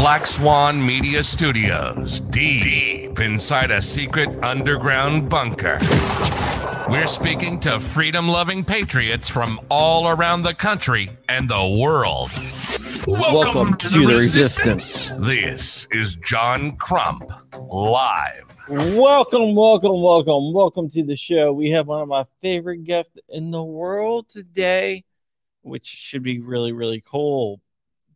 The Black Swan Media Studios, deep inside a secret underground bunker. We're speaking to freedom loving patriots from all around the country and the world. Welcome to the resistance. This is John Crump, live. Welcome, welcome, welcome, welcome to the show. We have one of my favorite guests in the world today, which should be really, really cool.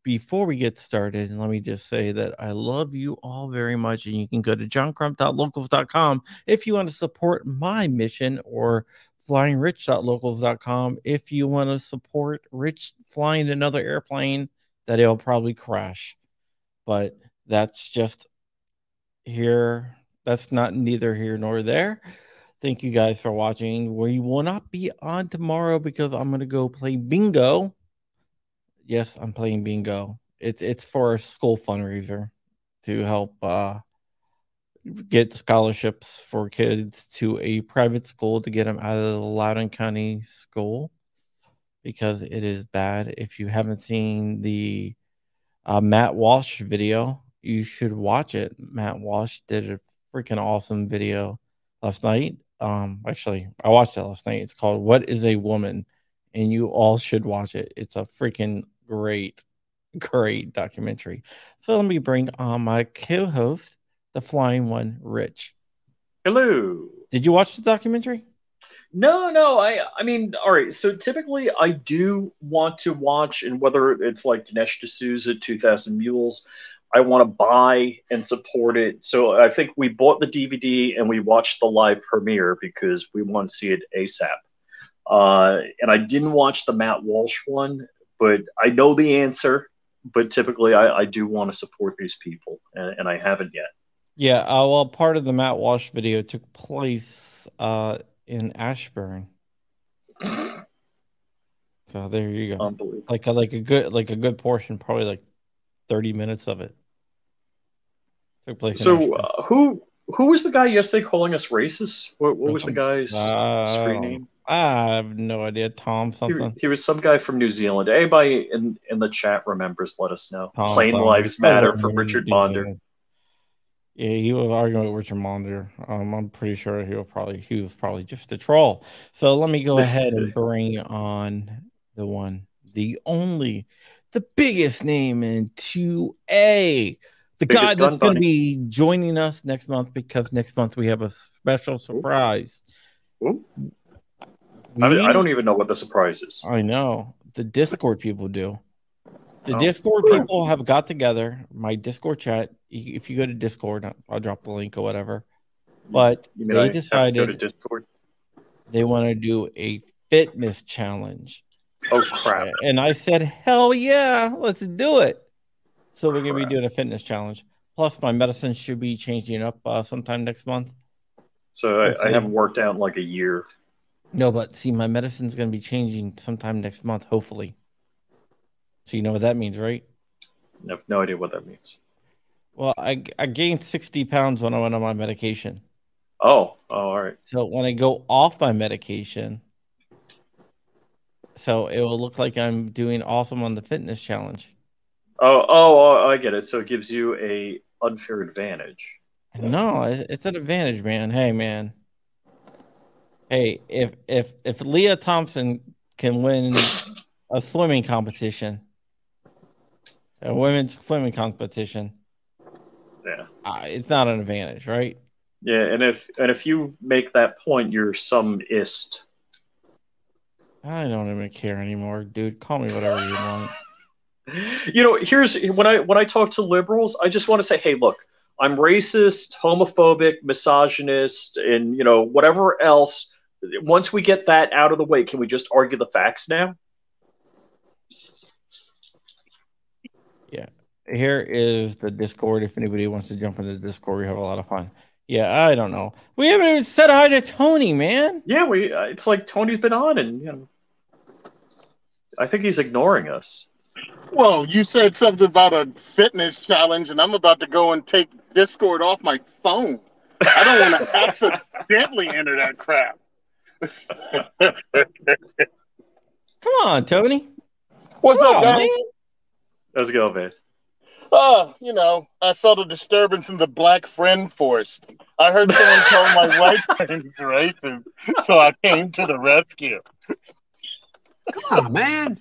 Before we get started, let me just say that I love you all very much. And you can go to johncrump.locals.com if you want to support my mission or flyingrich.locals.com if you want to support Rich flying another airplane that it'll probably crash. But that's just here. That's not neither here nor there. Thank you guys for watching. We will not be on tomorrow because I'm going to go play bingo yes, I'm playing bingo. It's it's for a school fundraiser to help uh, get scholarships for kids to a private school to get them out of the Loudoun County school because it is bad. If you haven't seen the uh, Matt Walsh video, you should watch it. Matt Walsh did a freaking awesome video last night. Um, actually, I watched it last night. It's called "What Is a Woman," and you all should watch it. It's a freaking great, great documentary. So let me bring on my co-host, the flying one, Rich. Hello. Did you watch the documentary? No, no. I, I mean, all right. So typically, I do want to watch, and whether it's like Dinesh D'Souza, Two Thousand Mules, I want to buy and support it. So I think we bought the DVD and we watched the live premiere because we want to see it ASAP. Uh, and I didn't watch the Matt Walsh one but I know the answer. But typically, I, I do want to support these people, and, and I haven't yet. Yeah, uh, well, part of the Matt Walsh video took place uh, in Ashburn. so there you go. Unbelievable. Like a, like a good like a good portion, probably like thirty minutes of it took place. So uh, who who was the guy yesterday calling us racist? What, what was the guy's uh, screen name? I have no idea. Tom something. He, he, was some guy from New Zealand. Anybody in, in the chat remembers, let us know. Tom, Plain Tom. Lives Matter for Richard Monder. Yeah, he was arguing with Richard Monder. Um, I'm pretty sure he was probably he was probably just a troll. So let me go ahead and bring on the one, the only, the biggest name in 2A. The biggest guy that's going to be joining us next month because next month we have a special surprise. Ooh. Ooh. I, I, don't even know what the surprise is. I know the Discord people do. The oh. Discord people have got together. My Discord chat. If you go to Discord, I'll drop the link or whatever. But they I decided they want to do a fitness challenge. Oh crap! And I said, "Hell yeah, let's do it!" So we're gonna be doing a fitness challenge. Plus, my medicine should be changing up uh, sometime next month. So I, I haven't worked out in like a year. No, but see, my medicine's going to be changing sometime next month, hopefully. So you know what that means, right? I have no idea what that means. Well, I I gained sixty pounds when I went on my medication. Oh, oh, all right. So when I go off my medication, so it will look like I'm doing awesome on the fitness challenge. Oh, oh, oh I get it. So it gives you a unfair advantage. No, it's an advantage, man. Hey, man. Hey, if if if Leah Thompson can win a swimming competition, a women's swimming competition, yeah, uh, it's not an advantage, right? Yeah, and if and if you make that point, you're some ist. I don't even care anymore, dude. Call me whatever you want. You know, here's when I when I talk to liberals, I just want to say, hey, look, I'm racist, homophobic, misogynist, and you know whatever else once we get that out of the way, can we just argue the facts now? Yeah. Here is the Discord. If anybody wants to jump into the Discord, we have a lot of fun. Yeah, I don't know. We haven't even said hi to Tony, man. Yeah, we. Uh, it's like Tony's been on, and you know, I think he's ignoring us. Well, you said something about a fitness challenge, and I'm about to go and take Discord off my phone. I don't want to accidentally enter that crap. Come on, Tony. What's Come up, on, man? Let's go, man. Oh, you know, I felt a disturbance in the black friend force. I heard someone call my white friends racist, so I came to the rescue. Come on, man.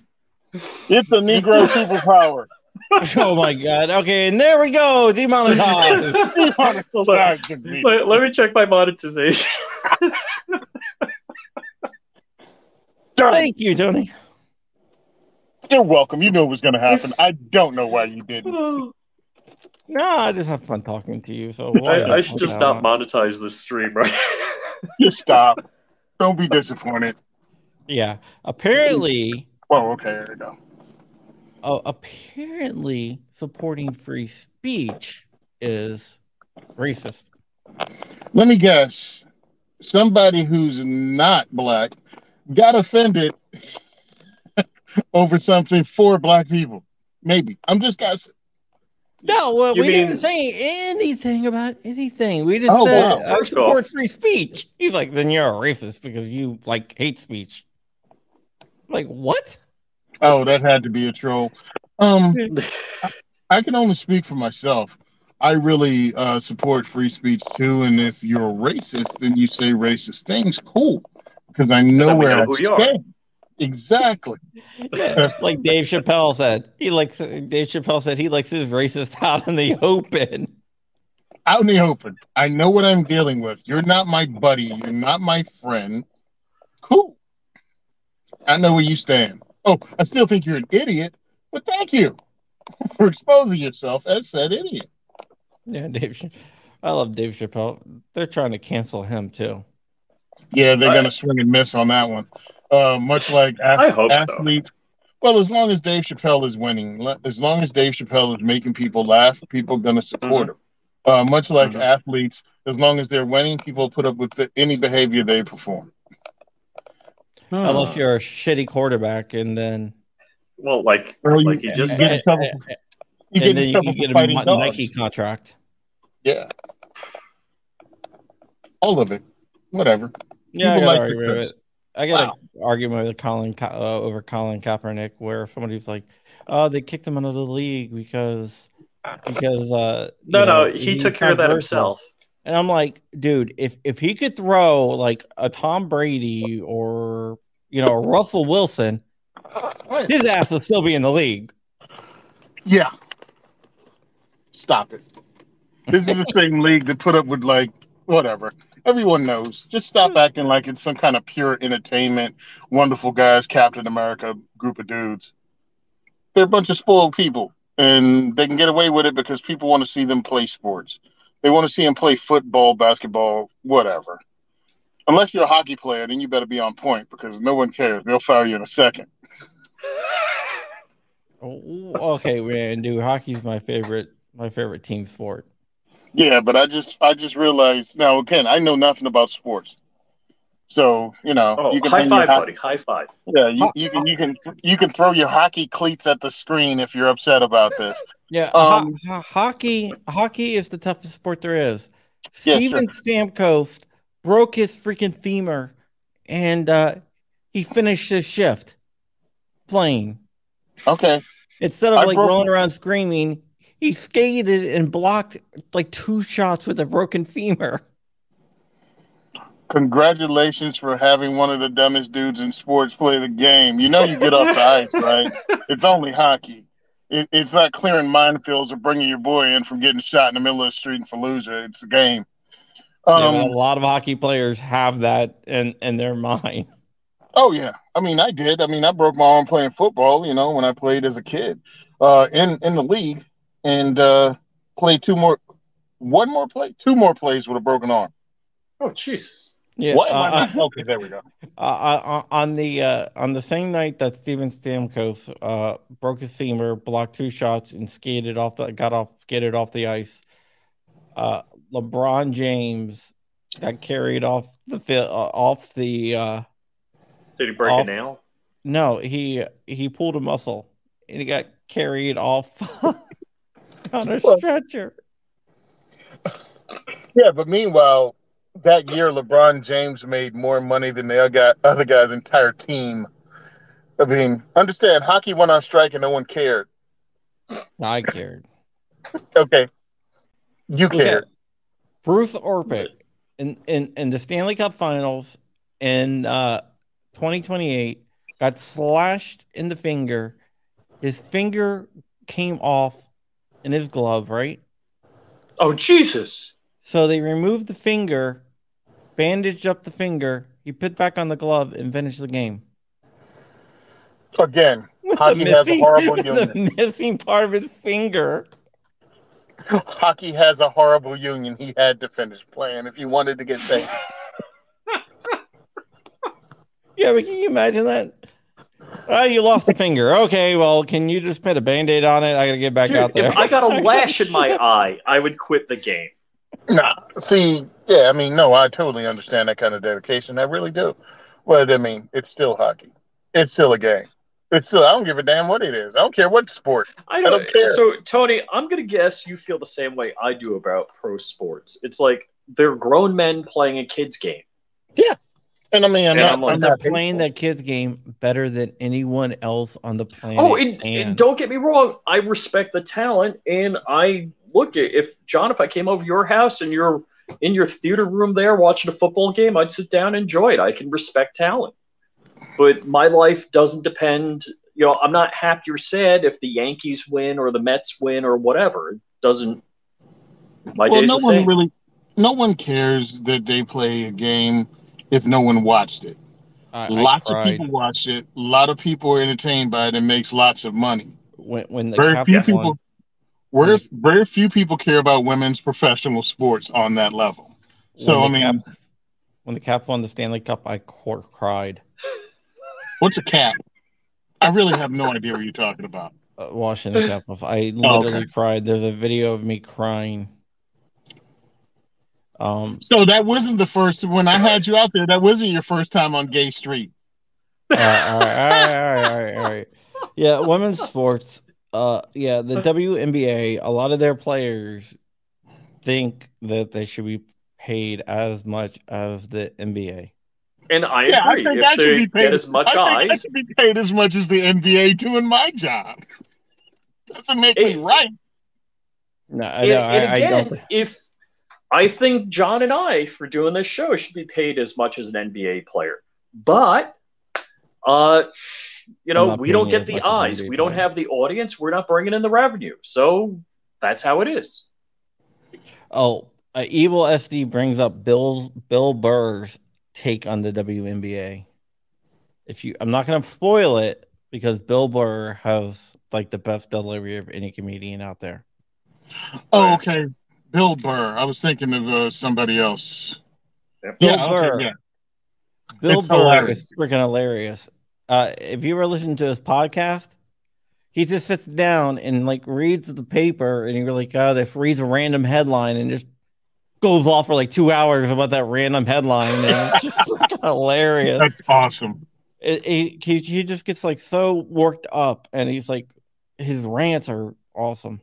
It's a Negro superpower. oh my god. Okay, and there we go. Demonetized. Hold on. Let, let me check my monetization. Thank you, Tony. You're welcome. You knew it was going to happen. I don't know why you didn't. No, I just have fun talking to you. So I, I should just stop monetize this stream, right? Just stop. Don't be disappointed. Yeah. Apparently. Oh, okay. There we go. Uh, apparently, supporting free speech is racist. Let me guess. Somebody who's not black got offended over something for black people. Maybe. I'm just guessing. No, well, You we mean- didn't say anything about anything. We just Oh, said wow. I support off- free speech. He's like, then you're a racist because you like hate speech. Like what? Oh, that had to be a troll. Um, I can only speak for myself. I really uh, support free speech too, and if you're a racist, then you say racist things. Cool, because I know Then where know I who you are. stand. Exactly. Yeah, like Dave Chappelle said. He likes Dave Chappelle said he likes his racist out in the open. Out in the open. I know what I'm dealing with. You're not my buddy. You're not my friend. Cool. I know where you stand. Oh, I still think you're an idiot, but thank you for exposing yourself as said idiot. Yeah, Dave. I love Dave Chappelle. They're trying to cancel him too. Yeah, they're I- going to swing and miss on that one. Uh, much like ath- I hope so. athletes. Well, as long as Dave Chappelle is winning, le- as long as Dave Chappelle is making people laugh, people are going to support him. Uh, much like Mhm. athletes, as long as they're winning, people put up with the, any behavior they perform. Unless you're a shitty quarterback, and then well, like Or you- like you you just get in said. trouble. For, you get and then in you trouble can get a fighting dogs. Nike contract. Yeah, all of it. Whatever. Yeah, I got like an argument. With, I got an argument with Colin uh, over Colin Kaepernick, where somebody's like, "Oh, they kicked him out of the league because because uh you No, no, he took care of that himself. And I'm like, dude, if if he could throw like a Tom Brady or you know a Russell Wilson, his ass will still be in the league. Yeah. Stop it. This is the same league that put up with like whatever. Everyone knows. Just stop hmm. acting like it's some kind of pure entertainment, wonderful guys, Captain America group of dudes. They're a bunch of spoiled people, and they can get away with it because people want to see them play sports. They want to see them play football, basketball, whatever. Unless you're a hockey player, then you better be on point because no one cares. They'll fire you in a second. Oh, Okay, man, dude, hockey's my favorite my favorite team sport. Yeah, but I just I just realized now again I know nothing about sports, so you know Oh, you can high five, ho- buddy! High five. Yeah, you, you can you can you can throw your hockey cleats at the screen if you're upset about this. Yeah, Um, ho- hockey hockey is the toughest sport there is. Yeah, Steven Stamkos broke his freaking femur, and uh, he finished his shift playing. Okay, Instead of I like broke- rolling around screaming, he skated and blocked like two shots with a broken femur. congratulations for having one of the dumbest dudes in sports play the game. You know you get off the ice, right? It's only hockey. It, it's not clearing minefields or bringing your boy in from getting shot in the middle of the street in Fallujah. It's a game. Um, but a lot of hockey players have that in, in their mind. Oh yeah, I mean I did. I mean I broke my arm playing football. You know when I played as a kid, uh, in in the league, and uh, played two more, one more play, two more plays with a broken arm. Oh Jesus! Yeah, What am I uh, not? Okay, there we go. uh, uh, on the uh, on the same night that Steven Stamkos uh, broke his femur, blocked two shots, and skated off the got off skated off the ice. Uh, LeBron James got carried off the uh, off the. Uh, Did he break Off- a nail? no, he he pulled a muscle and he got carried off on a stretcher. Yeah, but meanwhile, that year LeBron James made more money than the other guy's entire team. I mean, understand, hockey went on strike and no one cared. I cared. Okay. You Look at care. Bruce Orpik in, in, in the Stanley Cup Finals in uh, 2028 got slashed in the finger. His finger came off in his glove, right? Oh Jesus! So they removed the finger, bandaged up the finger. He put back on the glove and finished the game. Again, With Hockey has a horrible with the missing part of his finger. hockey has a horrible union. He had to finish playing if he wanted to get paid. Yeah, but can you imagine that? Oh, you lost a finger. Okay, well, can you just put a band-aid on it? I gotta get back Dude, out there. if I got a lash in my eye, I would quit the game. Nah, see, yeah, I mean, no, I totally understand that kind of dedication. I really do. But I mean, it's still hockey. It's still a game. It's still. I don't give a damn what it is. I don't care what sport. I don't, don't care. So, Tony, I'm gonna guess you feel the same way I do about pro sports. It's like they're grown men playing a kids game. And I mean, I'm not. I'm I'm they're not playing that kids game better than anyone else on the planet. Oh, and, and don't get me wrong, I respect the talent, and I look at if John, if I came over your house and you're in your theater room there watching a football game, I'd sit down and enjoy it. I can respect talent, but my life doesn't depend. You know, I'm not happy or sad if the Yankees win or the Mets win or whatever. It doesn't. My well, day's no the one same. really, no one cares that they play a game if no one watched it. I, I lots of people watched it. A lot of people are entertained by it and makes lots of money. when when the Very few won. people. Very, very few people care about women's professional sports on that level. So I mean, Caps, when the Caps won the Stanley Cup, I cried. what's a cap? I really have no idea what you're talking about. Uh, Washington Capitals. I Oh, literally cried. There's a video of me crying. Um, So that wasn't the first when I had you out there. That wasn't your first time on Gay Street. all right, all right, all right, all right, all right. Yeah, women's sports. Uh, yeah, the WNBA. A lot of their players think that they should be paid as much as the NBA. and I Yeah, I think if I should be paid as much I, think I should be paid as much as the NBA doing my job. Doesn't make me right. No, I, and, know, and I, I don't. if I think John and I for doing this show should be paid as much as an NBA player, but uh, you know we don't get the much as an eyes, we don't player. have the audience, we're not bringing in the revenue, so that's how it is. Oh, uh, evil SD brings up Bill's Bill Burr's take on the WNBA. If you, I'm not going to spoil it because Bill Burr has like the best delivery of any comedian out there. Oh, okay. Bill Burr. I was thinking of uh, somebody else. Bill Yeah, okay, Burr. yeah. Bill It's Burr hilarious. is freaking hilarious. Uh, if you ever listen to his podcast, he just sits down and like reads the paper and you're like, oh, this reads a random headline and just goes off for like two hours about that random headline. And it's just freaking hilarious. That's awesome. It, it- he, he just gets like so worked up and he's like, his rants are awesome.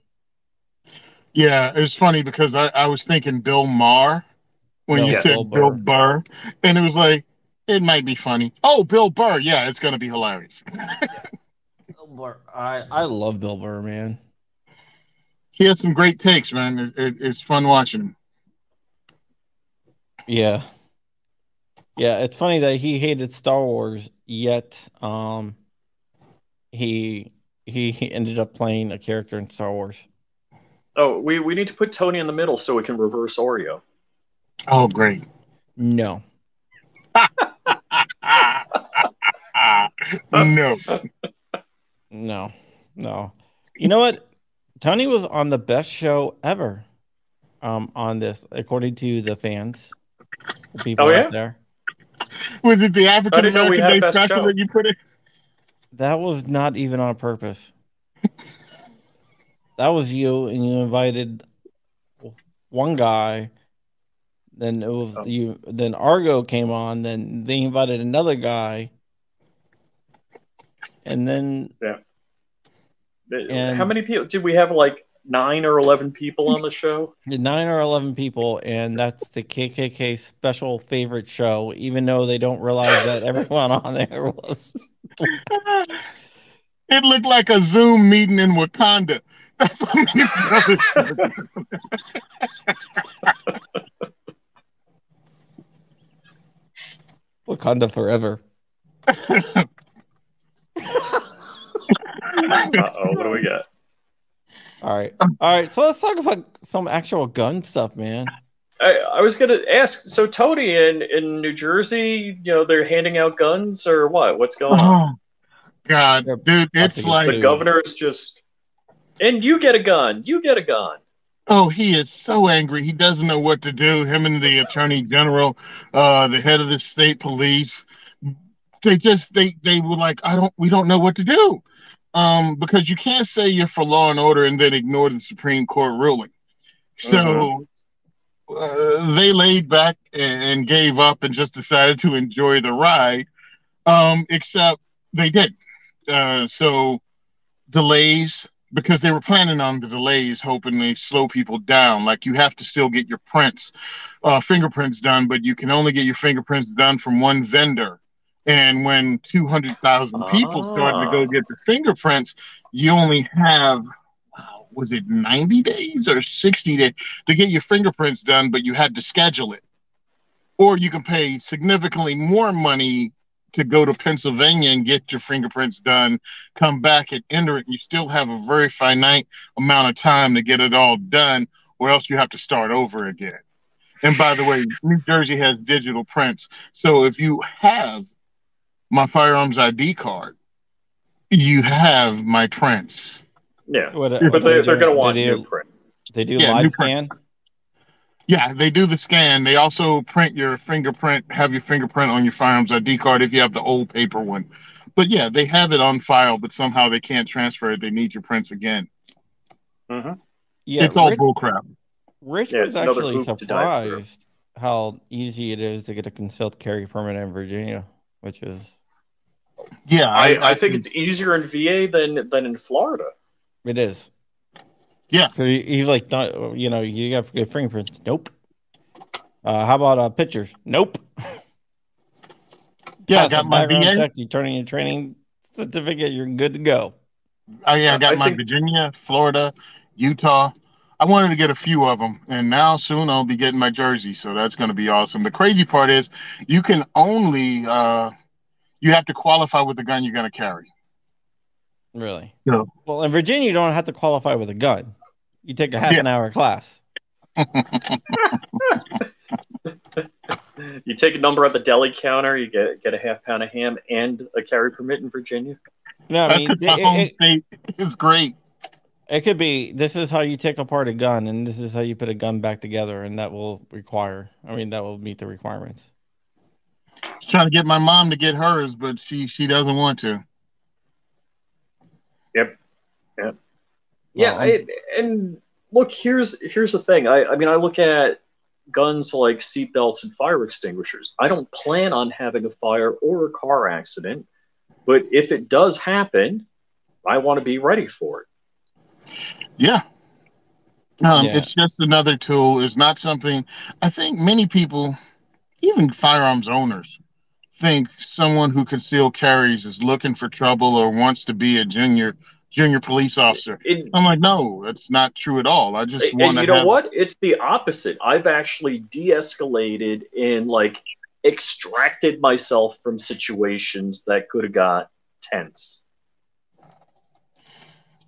Yeah, it was funny because I, I was thinking Bill Maher when No, you Yeah. said Bill Bill Burr. Burr. And it was like, it might be funny. Oh, Bill Burr. Yeah, it's going to be hilarious. Bill Burr, I, I love Bill Burr, man. he has some great takes, man. It, it, it's fun watching him. Yeah. Yeah, it's funny that he hated Star Wars, yet um he he, he ended up playing a character in Star Wars. Oh, we, we need to put Tony in the middle so we can reverse Oreo. Oh, great. No. no. No. No. You know what? Tony was on the best show ever um on this, according to the fans. the People Oh, yeah? out there. Was it the African didn't know we American had Day special show. that you put in? That was not even on purpose. That was you, and you invited one guy. Then it was Oh. you. Then Argo came on. Then they invited another guy, and then yeah. And- How many people did we have? Like nine or eleven people on the show. nine or eleven people, and that's the KKK special favorite show. Even though they don't realize that everyone on there was. It looked like a Zoom meeting in Wakanda. That's how many brothers. Wakanda forever. Uh oh, what do we got? All right. All right. So let's talk about some actual gun stuff, man. I, I was gonna ask. So Tony in in New Jersey, you know, they're handing out guns or what? What's going on? Oh, God, dude, it's like The governor is just, and you get a gun. You get a gun. Oh, he is so angry. He doesn't know what to do. Him and the attorney general, uh, the head of the state police, they just they they were like, I don't, we don't know what to do, um, because you can't say you're for law and order and then ignore the Supreme Court ruling. So uh, they laid back and, gave up and just decided to enjoy the ride. Um, except they did. Uh, so delays because they were planning on the delays, hoping they slow people down. Like you have to still get your prints, uh, fingerprints done, but you can only get your fingerprints done from one vendor. And when 200,000 people started to go Ah. get the fingerprints, you only have, was it 90 days or 60 days to get your fingerprints done, but you had to schedule it. Or you can pay significantly more money to go to Pennsylvania and get your fingerprints done come back and enter it, and you still have a very finite amount of time to get it all done, or else you have to start over again. And by the way, New Jersey has digital prints. So if you have my firearms ID card, you have my prints. Yeah, What, But but what they, do they're going to want they new do, print. they do Yeah, live scan. print. Yeah, they do the scan. They also print your fingerprint, have your fingerprint on your firearms ID card if you have the old paper one. But yeah, they have it on file, but somehow they can't transfer it. They need your prints again. hmm Yeah, it's all Rich, bullcrap. Rich Yeah, was actually hoop to dive through. surprised how easy it is to get a concealed carry permit in Virginia, which is Yeah, I, I think it's easier in VA than than in Florida. it is. Yeah. So he- he's like, not, you know, you got to get fingerprints. Nope. Uh, how about uh, pictures? Nope. yeah. I Pass a got my background VA. check. You turn in your training certificate. You're good to go. Oh yeah, I got I my think- Virginia, Florida, Utah. I wanted to get a few of them, and now soon I'll be getting my jersey, so that's going to be awesome. The crazy part is, you can only uh, you have to qualify with the gun you're going to carry. Really. Yeah. Well, in Virginia, you don't have to qualify with a gun. You take a half Yeah. an hour class. You take a number at the deli counter, you get get a half pound of ham and a carry permit in Virginia. No, I mean, it, my home it- state is great. it could be this is how you take apart a gun, and this is how you put a gun back together, and that will require. I mean, that will meet the requirements. I was trying to get my mom to get hers, but she she doesn't want to. Yeah, Well, I, and look, here's here's the thing. I, I mean, I look at guns like seatbelts and fire extinguishers. I don't plan on having a fire or a car accident, but if it does happen, I want to be ready for it. Yeah. Um, Yeah. It's just another tool. It's not something I think many people, even firearms owners, think someone who concealed carries is looking for trouble or wants to be a junior junior police officer. It, I'm like, no, that's not true at all. I just want to you know have. what? It's the opposite. I've actually de-escalated and like extracted myself from situations that could have got tense.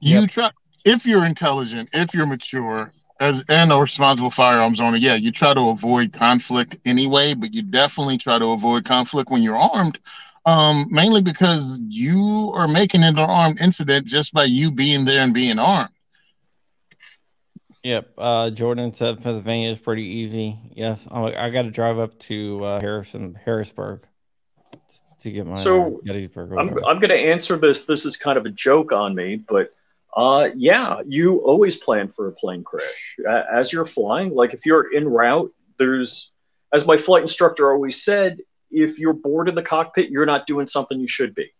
You Yep. try if you're intelligent, if you're mature, as and a responsible firearms owner, yeah, you try to avoid conflict anyway, but you definitely try to avoid conflict when you're armed. Um, mainly because you are making it an armed incident just by you being there and being armed. Yep. Uh, Jordan said Pennsylvania is pretty easy. Yes, I'm, I got to drive up to uh, Harrison, Harrisburg, to get my So, uh, Gettysburg. I'm. I'm going to answer this. This is kind of a joke on me, but uh, yeah, you always plan for a plane crash. As you're flying, like if you're en route, there's, as my flight instructor always said, if you're bored in the cockpit, you're not doing something you should be.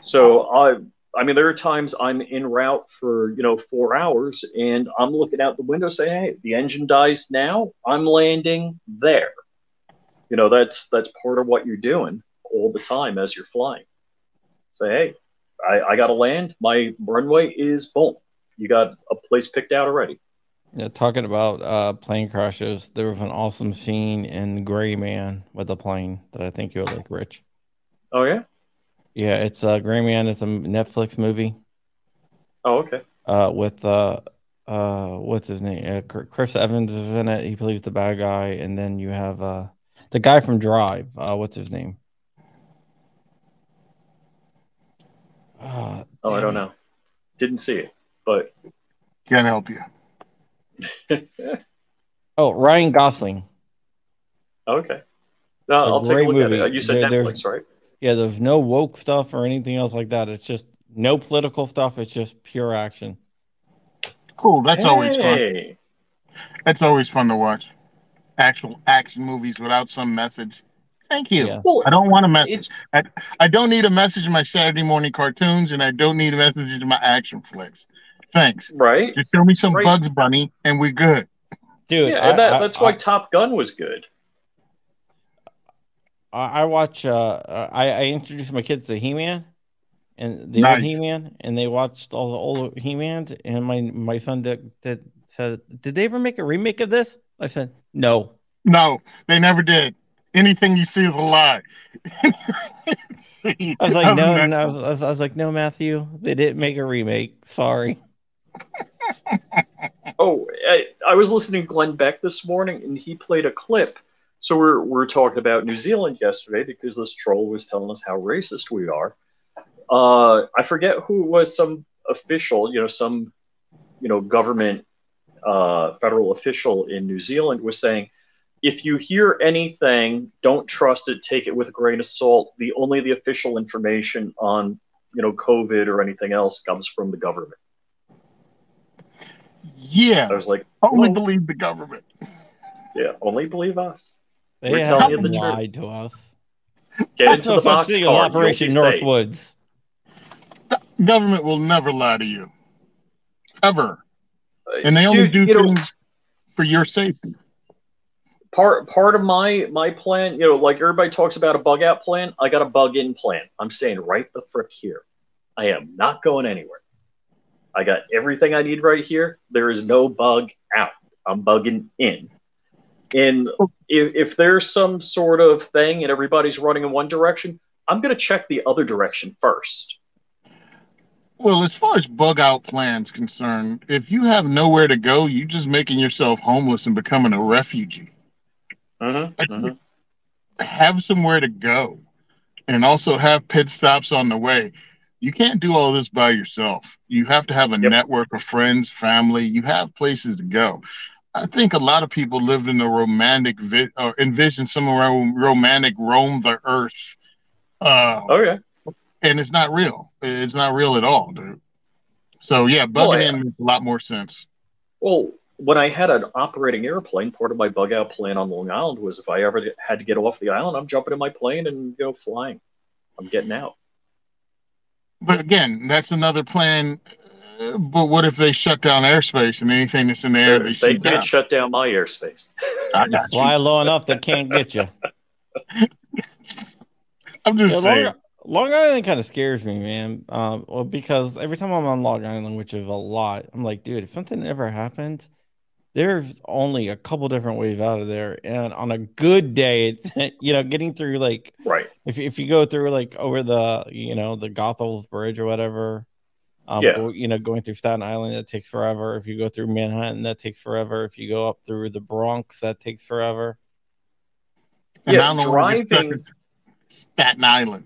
So I, I mean, there are times I'm in route for you know four hours, and I'm looking out the window saying, "Hey, the engine dies now. I'm landing there." You know, that's that's part of what you're doing all the time as you're flying. Say, hey, I, I got to land. My runway is boom. You got a place picked out already. Yeah, talking about uh, plane crashes, there was an awesome scene in Gray Man with a plane that I think you'll like, Rich. Oh yeah. Yeah, it's uh, Gray Man. It's a Netflix movie Oh okay. uh, with uh, uh, what's his name? Uh, Chris Evans is in it. He plays the bad guy, and then you have uh, the guy from Drive. Uh, what's his name? Uh, Oh, I don't know. Didn't see it, but Can't help you. Oh, Ryan Gosling. okay. No, A I'll take a great look at movie. it. You said There- Netflix, right? Yeah, there's no woke stuff or anything else like that. It's just no political stuff. It's just pure action. Cool. That's always fun. Hey. That's always fun to watch. Actual action movies without some message. Thank you. Yeah. Well, I don't want a message. I, I don't need a message in my Saturday morning cartoons, and I don't need a message in my action flicks. Thanks. right? Just show me some Right. Bugs Bunny, and we're good. Dude, yeah, I, and that, I- that's I- why Top Gun was good. I, I watch. Uh, I, I introduced my kids to He Man, and the Nice. old He Man, and they watched all the old He Mans. And my my son did, did said, "Did they ever make a remake of this?" I said, "No." No, they never did. Anything you see is a lie. See, I was like, "No, not- no." I was, I was like, "No, Matthew, they didn't make a remake. Sorry." Oh, I, I was listening to Glenn Beck this morning, and he played a clip. So we're we're talking about New Zealand yesterday because this troll was telling us how racist we are. Uh, I forget who was, some official, you know, some you know government uh, federal official in New Zealand was saying, if you hear anything, don't trust it. Take it with a grain of salt. The only the official information on you know COVID or anything else comes from the government. Yeah, I was like, only well- believe the government. yeah, only believe us. They We're haven't telling you the truth. lied to us. Get That's into no the such box thing as car, Operation be safe. Northwoods. Government will never lie to you, ever, and they Uh, only dude, do you know, things for your safety. part part of my my plan, you know, like everybody talks about a bug out plan. I got a bug in plan. I'm staying right the frick here. I am not going anywhere. I got everything I need right here. There is no bug out. I'm bugging in. And if, if there's some sort of thing and everybody's running in one direction, I'm going to check the other direction first. Well, as far as bug out plans concerned, if you have nowhere to go, you're just making yourself homeless and becoming a refugee. That's- mhm. Have somewhere to go, and also have pit stops on the way. You can't do all this by yourself. You have to have a Yep. network of friends, family. You have places to go. I think a lot of people lived in a romantic vi- or envision some romantic roam the earth. Uh, Oh yeah. and it's not real. It's not real at all, dude. So yeah, bugging Well, in makes a lot more sense. Well, when I had an operating airplane, part of my bug out plan on Long Island was if I ever had to get off the island, I'm jumping in my plane and go flying. I'm getting out. But again, that's another plan. Uh, But what if they shut down airspace and anything that's in the air they, they can't down? shut down my airspace. I got you. Fly low enough they can't get you. I'm just Yeah, saying. Long, Long Island kind of scares me, man. Um, well, because every time I'm on Long Island, which is a lot, I'm like, dude, if something ever happened, there's only a couple different ways out of there, and on a good day, you know, getting through like Right. if if you go through like over the you know the Goethals Bridge or whatever, um, Yeah. go- you know, going through Staten Island that takes forever. If you go through Manhattan, that takes forever. If you go up through the Bronx, that takes forever. and Yeah, I don't want to get stuck driving- Staten Island.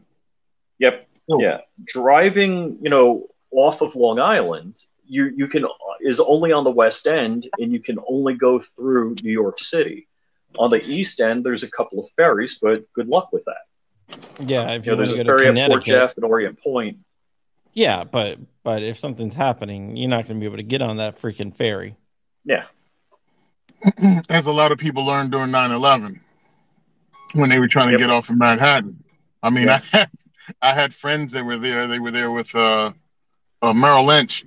Yep. Oh. Yeah. Driving, you know, off of Long Island, you you can is only on the west end, and you can only go through New York City. On the east end, there's a couple of ferries, but good luck with that. Yeah, if You you, know, there's to a go to ferry at Port Connecticut, Jeff and Orient Point. yeah, but but if something's happening, you're not going to be able to get on that freaking ferry. Yeah. As a lot of people learned during 9 11 when they were trying to Yep. get off of Manhattan. I mean, Yeah. I, had, I had friends that were there. They were there with uh, uh, Merrill Lynch,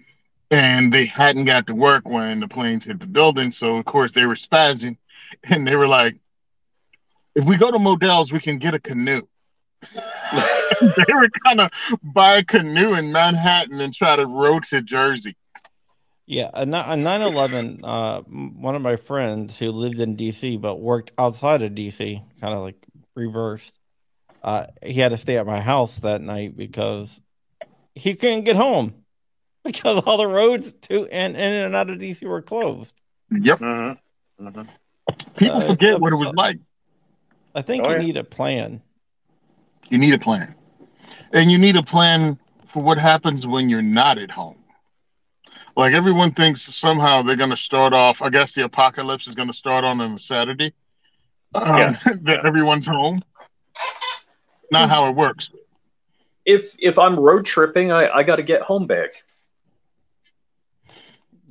and they hadn't got to work when the planes hit the building. So, of course, they were spazzing, and they were like, if we go to Modell's, we can get a canoe. they were kind of buy a canoe in Manhattan and try to row to Jersey. Yeah, a, ni- a 9/11. Uh, one of my friends who lived in DC but worked outside of DC, kind of like reversed. Uh, he had to stay at my house that night because he couldn't get home because all the roads to and in and out of DC were closed. Yep. Mm-hmm. Mm-hmm. People Uh, forget what it was like. I think Oh, you yeah. need a plan. You need a plan. And you need a plan for what happens when you're not at home. Like everyone thinks somehow they're going to start off, I guess the apocalypse is going to start on a Saturday. Um, Yeah. that everyone's home. Not how it works. If if I'm road tripping, I, I got to get home back.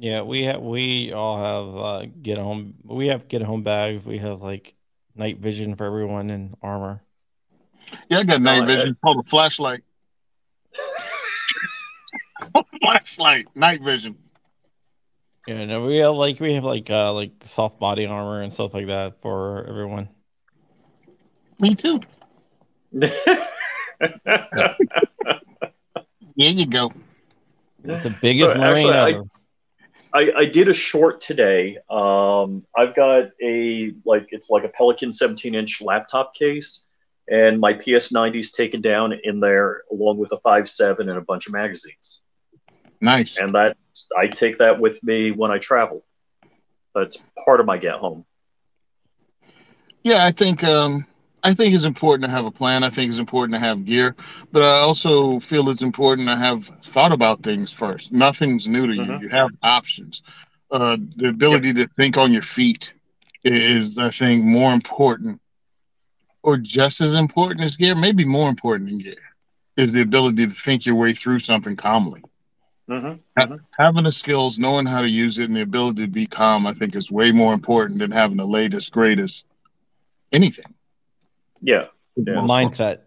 Yeah, we have we all have uh, get home. We have get home bags. We have like night vision for everyone and armor. Yeah, I got night Oh, vision called a flashlight. flashlight, night vision. Yeah, no, we have like we have like uh like soft body armor and stuff like that for everyone. Me too. There you go. It's the biggest So, marine actually, ever. I, I did a short today. Um, I've got a like it's like a Pelican 17 inch laptop case, and my PS90's taken down in there along with a 5.7 and a bunch of magazines. Nice. And that I take that with me when I travel. That's part of my get home. Yeah, I think um, I think it's important to have a plan. I think it's important to have gear, but I also feel it's important to have thought about things first. Nothing's new to you. Mhm. You have options. Uh, the ability to think on your feet is, I think, more important, or just as important as gear. Maybe more important than gear is the ability to think your way through something calmly. hmm Ha- having the skills, knowing how to use it, and the ability to be calm, I think, is way more important than having the latest, greatest anything. Yeah. Yeah. Mindset.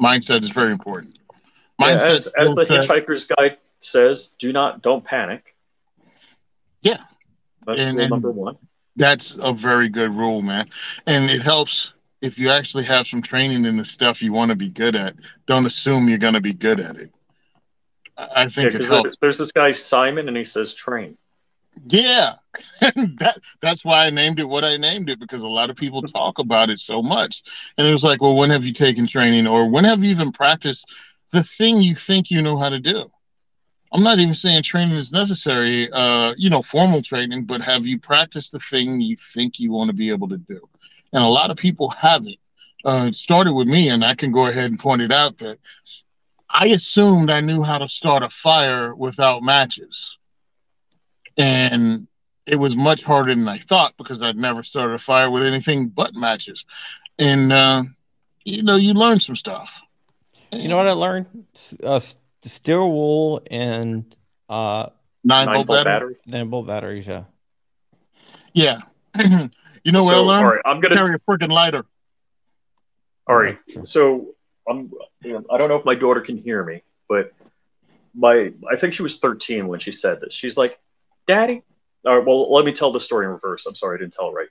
mindset is very important. Yeah, as, as the skill Hitchhiker's Guide says, do not, don't panic. Yeah. That's And- rule and- number one. that's a very good rule, man. And it helps if you actually have some training in the stuff you want to be good at. Don't assume you're going to be good at it. I I Yeah, think it helps. there's this guy Simon, and he says train. Yeah, that that's why I named it what I named it because a lot of people talk about it so much, and it was like, well, when have you taken training, or when have you even practiced the thing you think you know how to do? I'm not even saying training is necessary, uh, you know, formal training, but have you practiced the thing you think you want to be able to do? And a lot of people haven't. Uh, it started with me, and I can go ahead and point it out that I assumed I knew how to start a fire without matches and it was much harder than I thought because I'd never started a fire with anything but matches. And uh, you know, you learn some stuff. You know what I learned? S- Uh, steel wool and uh Nine, Nine volt volt battery. battery. nine bolt batteries. Yeah. Yeah. you know what I So, all learned? right, I'm gonna. Carry a freaking lighter. All right, so I'm. I don't know if my daughter can hear me, but my I think she was 13 when she said this. She's like, "Daddy." All right, well, let me tell the story in reverse. I'm sorry, I didn't tell it right.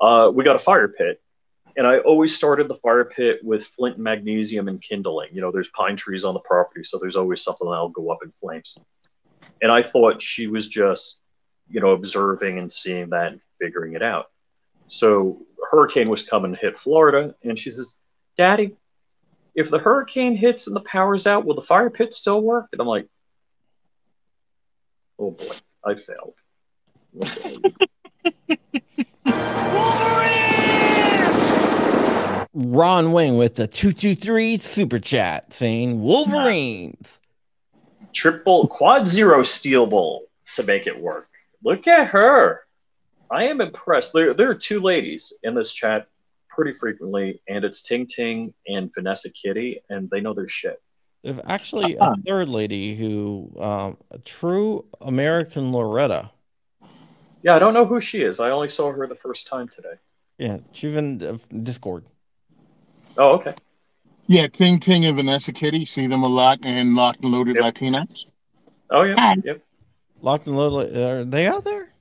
Uh, we got a fire pit, and I always started the fire pit with flint magnesium and kindling. You know, there's pine trees on the property, so there's always something that'll go up in flames. And I thought she was just, you know, observing and seeing that and figuring it out. So hurricane was coming to hit Florida, and she says, Daddy, if the hurricane hits and the power's out, will the fire pit still work? And I'm like, oh boy, I failed. Ron Wing with the 223 super chat saying Wolverines. Triple quad zero steel bowl to make it work. Look at her. I am impressed. There, there are two ladies in this chat pretty frequently, and it's Ting Ting and Vanessa Kitty, and they know their shit. There's actually a third lady who, um, a true American Loretta. Yeah, I don't know who she is. I only saw her the first time today. Yeah, she's in uh, Discord. Oh, okay. Yeah, Ting Ting and Vanessa Kitty see them a lot in Locked and Loaded Yep. Latinas. Oh, yeah. Hi. Yep. Locked and Loaded, are they out there?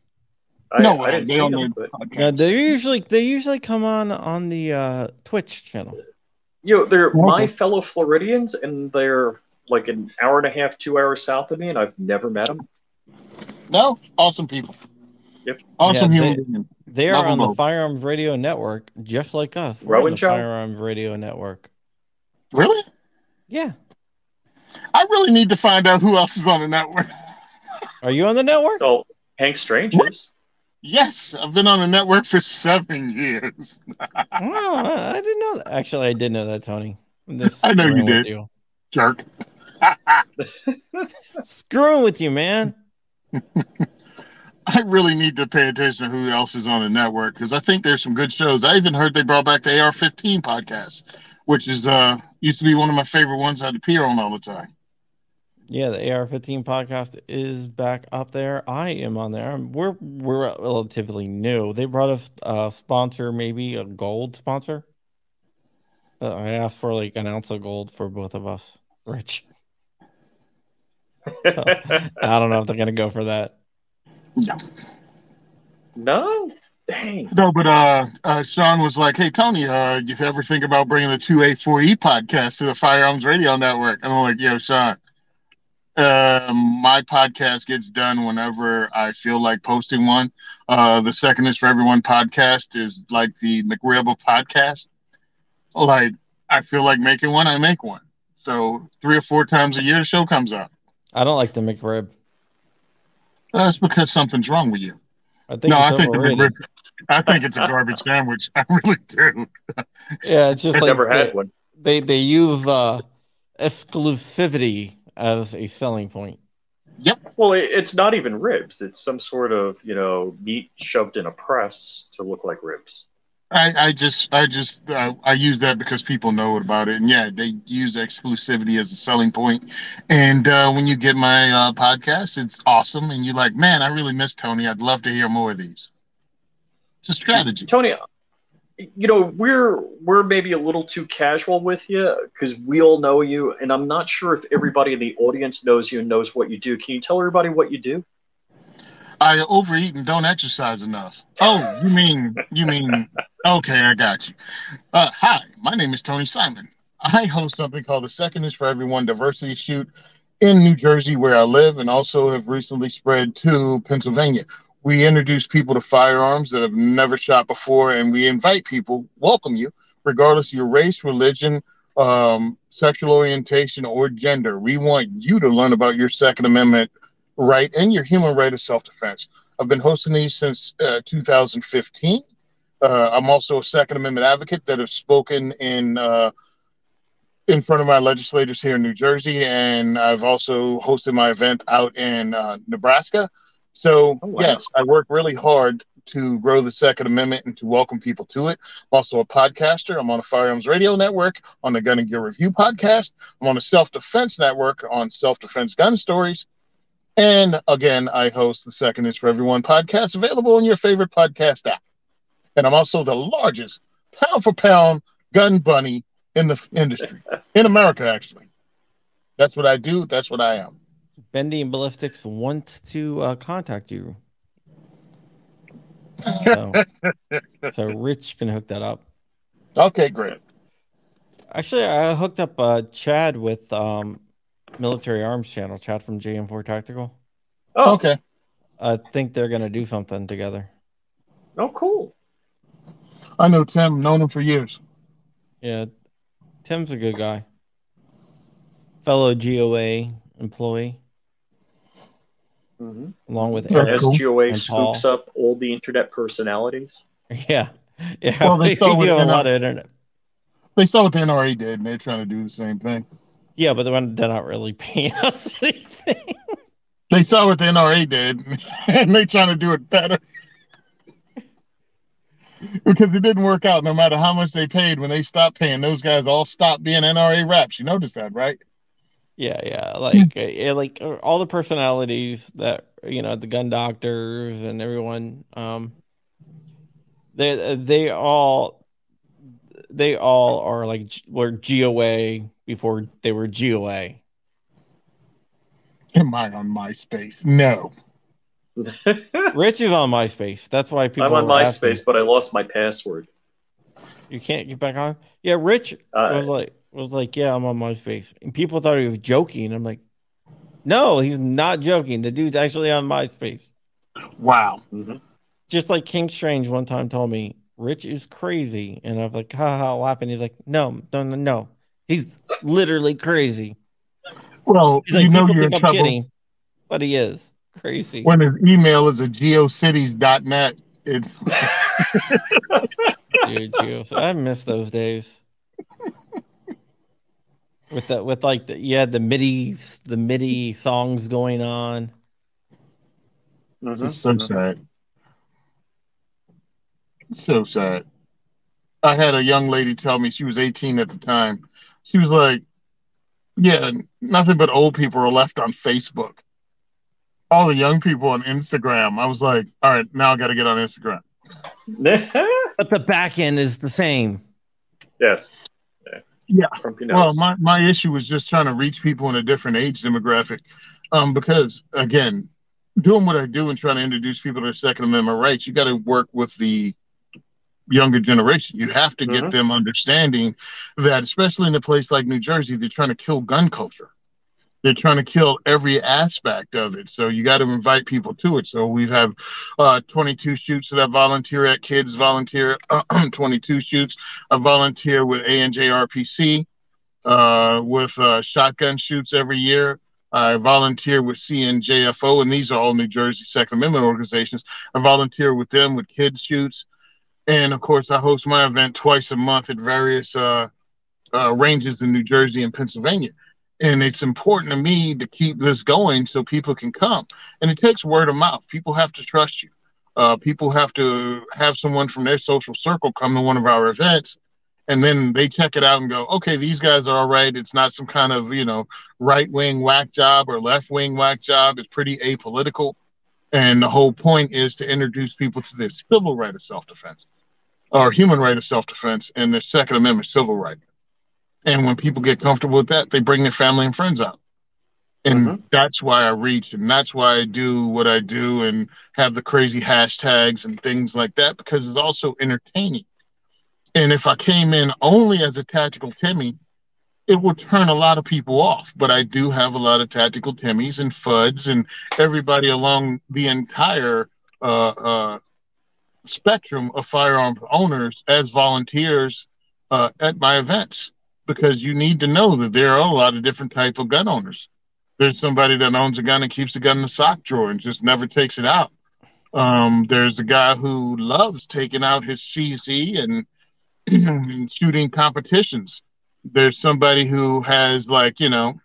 I, no, I didn't they see them, but. Yeah, they usually they usually come on on the uh, Twitch channel. You know, they're Okay. my fellow Floridians, and they're like an hour and a half, two hours south of me, and I've never met them. No, awesome people. Yep. Awesome Yeah, human they, they are on the both. Firearms Radio Network, just like us. We're on Rowan the Show? Firearms Radio Network. Really? Yeah. I really need to find out who else is on the network. Are you on the network? Oh, Hank Strange is. Yes, I've been on the network for seven years. Oh, I didn't know that. Actually, I did know that, Tony. I know you did. You. Jerk. Screwing with you, man. I really need to pay attention to who else is on the network because I think there's some good shows. I even heard they brought back the AR-15 podcast, which is uh used to be one of my favorite ones I'd appear on all the time. Yeah, the AR-15 podcast is back up there. I am on there. We're we're relatively new. They brought us a sponsor, maybe a gold sponsor. But I asked for like an ounce of gold for both of us, Rich. So, I don't know if they're gonna go for that. No, no, dang. no, but uh, uh, Sean was like, "Hey Tony, uh, you ever think about bringing the two A four E podcast to the Firearms Radio Network?" And I'm like, "Yo, Sean, um, my podcast gets done whenever I feel like posting one. Uh, the Second is for Everyone podcast is like the McRibble podcast. Like, I feel like making one, I make one. So three or four times a year, the show comes out. I don't like the McRib. That's because something's wrong with you. I think no, it's I think the. McRib, I think it's a garbage sandwich. I really do. Yeah, it's just I've like never had they, one. they they use uh exclusivity as a selling point. Yep. Well, it, it's not even ribs. It's some sort of you know meat shoved in a press to look like ribs. I, I just, I just, uh, I use that because people know about it, and yeah, they use exclusivity as a selling point. And uh, when you get my uh, podcast, it's awesome, and you're like, man, I really miss Tony. I'd love to hear more of these. It's a strategy. Tony, you know we're we're maybe a little too casual with you because we all know you, and I'm not sure if everybody in the audience knows you and knows what you do. Can you tell everybody what you do? I overeat and don't exercise enough. Oh, you mean, you mean, okay, I got you. Uh, hi, my name is Tony Simon. I host something called the Second is for Everyone Diversity Shoot in New Jersey, where I live, and also have recently spread to Pennsylvania. We introduce people to firearms that have never shot before, and we invite people, welcome you, regardless of your race, religion, um, sexual orientation, or gender. We want you to learn about your Second Amendment right and your human right of self-defense. I've been hosting these since uh, 2015. Uh, I'm also a Second Amendment advocate that have spoken in uh, in front of my legislators here in New Jersey, and I've also hosted my event out in uh, Nebraska. So Oh, wow. yes, I work really hard to grow the Second Amendment and to welcome people to it. I'm also a podcaster. I'm on the Firearms Radio Network, on the Gun and Gear Review podcast. I'm on the Self Defense Network on Self Defense Gun Stories. And again, I host the Second is for Everyone podcast, available in your favorite podcast app. And I'm also the largest pound for pound gun bunny in the industry, in America, actually. That's what I do. That's what I am. Bendy and Ballistics wants to uh, contact you. So, so Rich can hook that up. Okay, great. Actually, I hooked up uh, Chad with um, Military Arms Channel, Chad from JM4 Tactical. Oh, Okay. I think they're going to do something together. oh, cool. I know Tim, known him for years. Yeah, Tim's a good guy. Fellow GOA employee, hmm along with Yeah, Eric. SGOA And Paul. scoops up all the internet personalities. Yeah, yeah. Well, they we, saw we do a lot of internet. They saw what the NRA did, and they're trying to do the same thing. Yeah, but they're they're not really paying us anything. They saw what the NRA did, and they're trying to do it better. because it didn't work out no matter how much they paid when they stopped paying. Those guys all stopped being NRA reps. You noticed that, right? Yeah, yeah, like uh, yeah, like uh, all the personalities that you know, the gun doctors and everyone. Um, they they all they all are like were GOA before they were GOA. Am I on MySpace? No. Rich is on MySpace. That's why people. I'm on were asking. MySpace, but I lost my password. You can't get back on. Yeah, Rich Uh, was like was like, yeah, I'm on MySpace, and people thought he was joking. I'm like, No, he's not joking. The dude's actually on MySpace. Wow. hmm Just like King Strange one time told me, Rich is crazy. And I'm like, ha ha, laughing. He's like, no, no, no, no. He's literally crazy. Well, He's like, you know you're in I'm trouble kidding, but he is crazy. when his email is a geocities.net. It's Dude, you, I miss those days. With the with like the you had the MIDI the MIDI songs going on. hmm It's so sad. So sad. I had a young lady tell me she was 18 at the time. She was like, Yeah, nothing but old people are left on Facebook. All the young people on Instagram. I was like, All right, now I got to get on Instagram. But the back end is the same. yes. Yeah. Well, my, my issue was just trying to reach people in a different age demographic. Um, because again, doing what I do and trying to introduce people to their Second Amendment rights, you got to work with the younger generation. You have to get Mhm. them understanding that, especially in a place like New Jersey, they're trying to kill gun culture. They're trying to kill every aspect of it. So you got to invite people to it. So we have uh, 22 shoots that I volunteer at. Kids volunteer 22 shoots. I volunteer with ANJRPC uh, with uh, shotgun shoots every year. I volunteer with CNJFO, and these are all New Jersey Second Amendment organizations. I volunteer with them with kids shoots, and of course, I host my event twice a month at various uh, uh, ranges in New Jersey and Pennsylvania. And it's important to me to keep this going so people can come. And it takes word of mouth. People have to trust you. Uh, people have to have someone from their social circle come to one of our events and then they check it out and go, okay, these guys are all right. It's not some kind of, you know, right wing whack job or left wing whack job. It's pretty apolitical. And the whole point is to introduce people to the civil right of self defense or human right of self defense and the Second Amendment civil right. And when people get comfortable with that, they bring their family and friends out. And Mhm. that's why I reach and that's why I do what I do and have the crazy hashtags and things like that because it's also entertaining. And if I came in only as a tactical Timmy, it would turn a lot of people off. But I do have a lot of tactical Timmys and Fuds and everybody along the entire uh, uh, spectrum of firearm owners as volunteers uh, at my events because you need to know that there are a lot of different type of gun owners. There's somebody that owns a gun and keeps the gun in the sock drawer and just never takes it out. Um, there's a guy who loves taking out his CZ and and shooting competitions. There's somebody who has like, you know,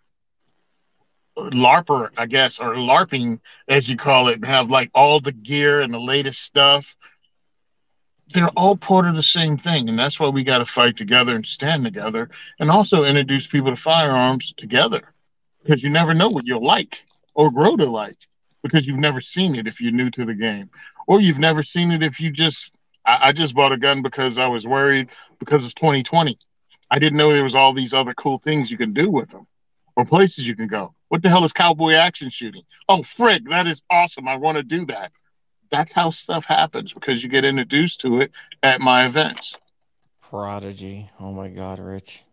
LARPer, I guess, or LARPing, as you call it, have like all the gear and the latest stuff. They're all part of the same thing. And that's why we got to fight together and stand together and also introduce people to firearms together because you never know what you'll like or grow to like because you've never seen it if you're new to the game or you've never seen it if you just I, I just bought a gun because I was worried because of 2020. I didn't know there was all these other cool things you can do with them or places you can go. What the hell is cowboy action shooting? Oh, frig, that is awesome. I want to do that. That's how stuff happens because you get introduced to it at my events. Prodigy. Oh my god, Rich.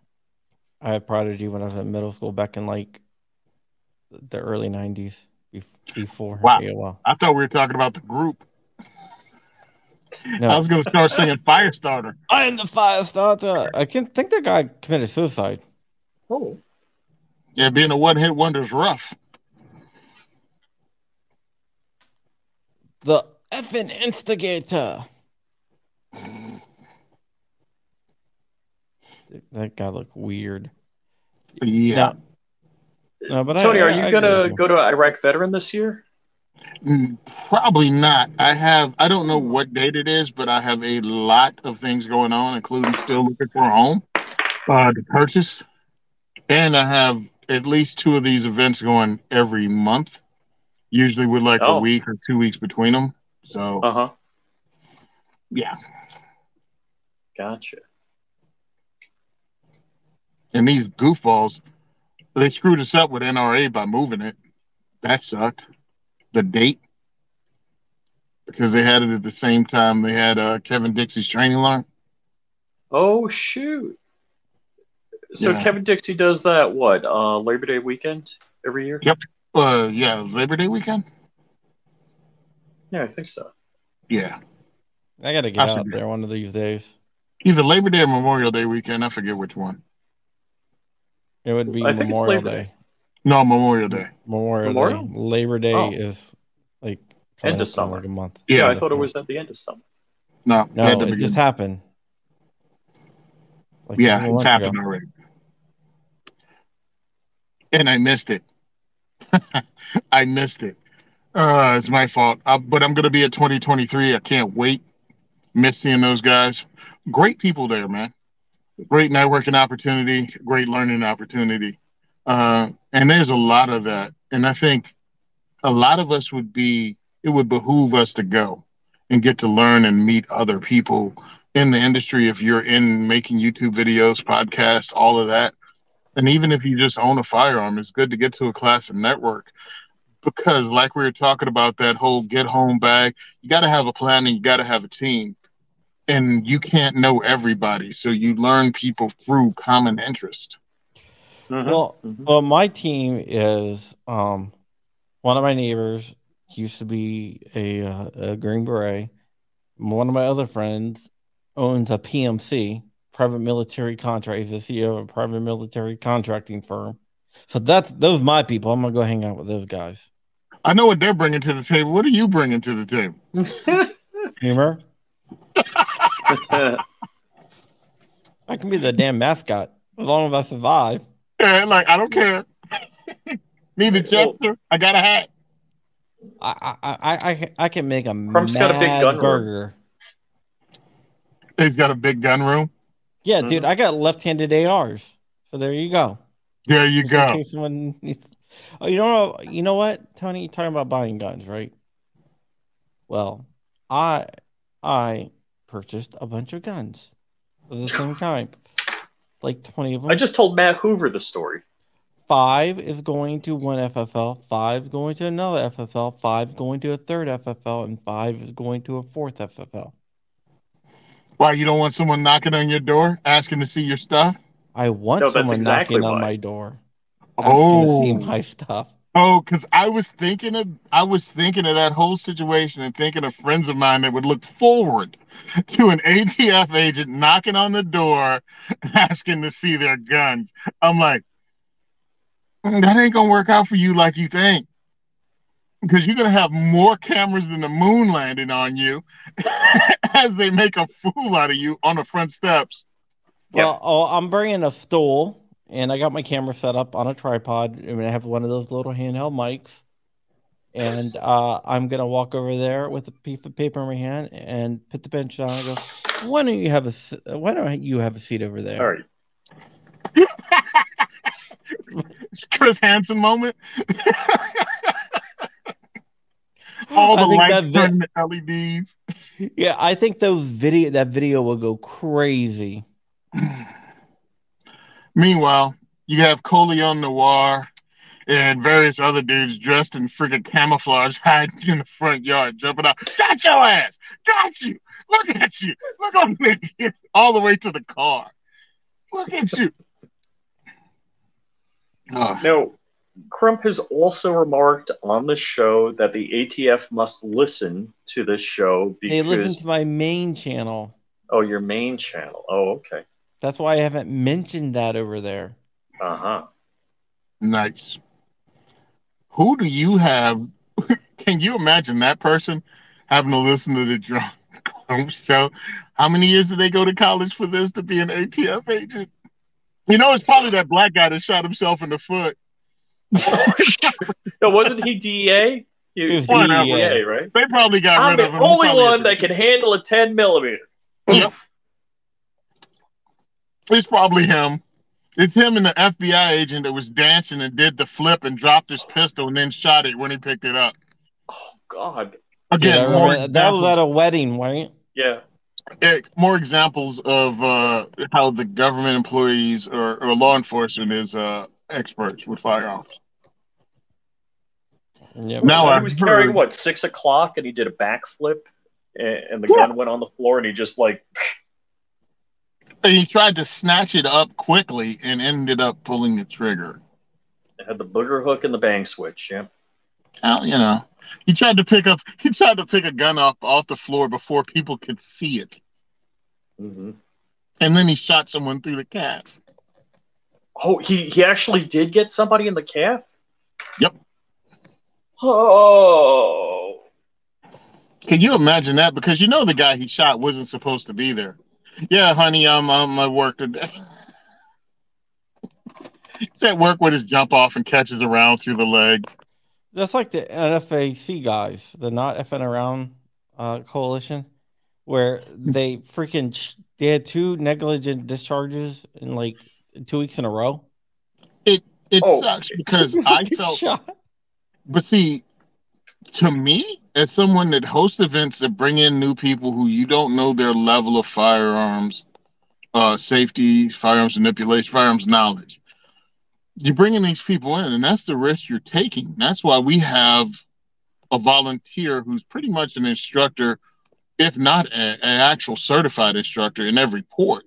I had Prodigy when I was in middle school back in like the early nineties. Before Wow. AOL. I thought we were talking about the group. I was going to start singing Firestarter. I am the fire starter. I can't think that guy committed suicide. Oh. Yeah, being a one hit wonder is rough. The effing instigator. That guy looked weird. Yeah. No, no, but Tony, I, are you I gonna agree with you. go to Iraq Veteran this year? Mm, Probably not. I have, I don't know what date it is, but I have a lot of things going on, including still looking for a home uh, to purchase. And I have at least two of these events going every month, usually with like Oh. a week or two weeks between them. So, Uh huh. yeah. Gotcha. And these goofballs, they screwed us up with NRA by moving it. That sucked. The date. Because they had it at the same time they had uh, Kevin Dixie's training line. Oh shoot. So Yeah. Kevin Dixie does that what? Uh, Labor Day weekend every year. Yep. Uh, yeah, Labor Day weekend. Yeah, I think so. Yeah, I got to get Possibly. out there one of these days. either Labor Day or Memorial Day weekend. I forget which one. It would be I Memorial Day. Day. No, Memorial Day. Memorial, Memorial? Day. Labor Day Oh. is like End of summer. like a month. Yeah, Yeah, I thought it was at the end of summer. No, No, at the it just happened. Like yeah, it's happened ago. already, and I missed it. I missed it. Uh, it's my fault. Uh, but I'm gonna be at 2023. I can't wait. Miss seeing those guys. Great people there, man. Great networking opportunity. Great learning opportunity. Uh, and there's a lot of that. And I think a lot of us would be. It would behoove us to go and get to learn and meet other people in the industry if you're in making YouTube videos, podcasts, all of that. And even if you just own a firearm, it's good to get to a class and network because, like we were talking about, that whole get home bag, you got to have a plan and you got to have a team. And you can't know everybody. So you learn people through common interest. Mhm. Well, Mhm. well, my team is um, one of my neighbors used to be a, uh, a Green Beret. One of my other friends owns a PMC, private military contract. He's the CEO of a private military contracting firm. So that's those my people. I'm gonna go hang out with those guys. I know what they're bringing to the table. What are you bringing to the table? Humor. I can be the damn mascot as long as I survive. Yeah, like, I don't care. Need a jester? I got a hat. I I I I, I can make a Crump's mad got a big gun room. He's got a big gun room. Yeah, Mhm. dude, I got left-handed ARs. So there you go. There you Just in go. case someone needs- Oh, you know, you know what, Tony? You're talking about buying guns, right? Well, I I purchased a bunch of guns of the same kind, like twenty of them. I just told Matt Hoover the story. Five is going to one FFL, five going to another FFL, five going to a third FFL, and five is going to a fourth FFL. Why you don't want someone knocking on your door asking to see your stuff? I want No, someone exactly knocking on my door, asking Oh, to see my stuff. oh, because I was thinking of I was thinking of that whole situation and thinking of friends of mine that would look forward to an ATF agent knocking on the door asking to see their guns. I'm like, "Mm, that ain't gonna work out for you like you think. Because you're gonna have more cameras than the moon landing on you as they make a fool out of you on the front steps. Yeah. Well, oh, I'm bringing a stool, and I got my camera set up on a tripod. and I have one of those little handheld mics, and uh, I'm gonna walk over there with a piece of paper in my hand and put the bench down and go. Why don't you have a s- Why don't you have a seat over there? All right. It's Chris Hansen moment. All I the think lights that turn to LEDs. Yeah, I think those video that video will go crazy. Meanwhile, you have Colion Noir and various other dudes dressed in friggin' camouflage hiding in the front yard, jumping out. Got your ass! Got you! Look at you! Look on me! All the way to the car. Look at you! Ugh. Now, Crump has also remarked on the show that the ATF must listen to this show They listen to my main channel. oh, your main channel. Oh, okay. That's why I haven't mentioned that over there. Uh huh. Nice. Who do you have? Can you imagine that person having to listen to the drum Crump show? How many years did they go to college for this to be an ATF agent? You know, it's probably that black guy that shot himself in the foot. no, wasn't he DEA? He, He was DEA. DEA, right? They probably got I'm rid the of him. only one that can handle a 10 millimeter. It's probably him. It's him and the FBI agent that was dancing and did the flip and dropped his pistol and then shot it when he picked it up. Oh God. Again, Dude, I more remember- that was at a wedding, right? Yeah. eh, more examples of uh, how the government employees or, or law enforcement is uh, experts with firearms. Yeah. Now he I've was carrying what six o'clock, and he did a backflip, and, and the Yeah. gun went on the floor, and he just like And he tried to snatch it up quickly and ended up pulling the trigger. It had the booger hook and the bang switch. Yeah. Well, you know, he tried to pick up. He tried to pick a gun up off the floor before people could see it, hmm and then he shot someone through the calf. Oh, he he actually did get somebody in the calf. Yep. Oh. Can you imagine that? Because you know the guy he shot wasn't supposed to be there. Yeah, honey, I'm I'm at work today. He's at work with his jump off and catches around through the leg. That's like the NFAC guys, the not effing around uh, coalition, where they freaking sh- they had two negligent discharges in like two weeks in a row. It Oh. sucks because I Fucking felt shot. But see, to me, as someone that hosts events that bring in new people who you don't know their level of firearms, uh, safety, firearms manipulation, firearms knowledge, you're bringing these people in, and that's the risk you're taking. That's why we have a volunteer who's pretty much an instructor, if not a- an actual certified instructor in every port.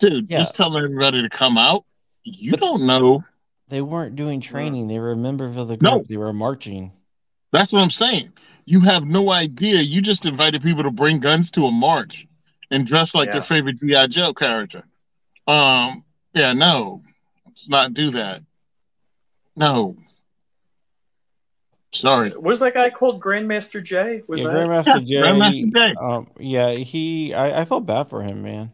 Dude, Yeah. just telling everybody to come out. You But- don't know They weren't doing training. They were members of the group. No. They were marching. That's what I'm saying. You have no idea. You just invited people to bring guns to a march and dress like their favorite GI Joe character. Um, yeah, no, let's not do that. No, sorry. Was that guy called Grandmaster Jay? Was yeah, that? Grandmaster Yeah, Jay. Grandmaster Jay. Um, yeah, he. I, I felt bad for him, man.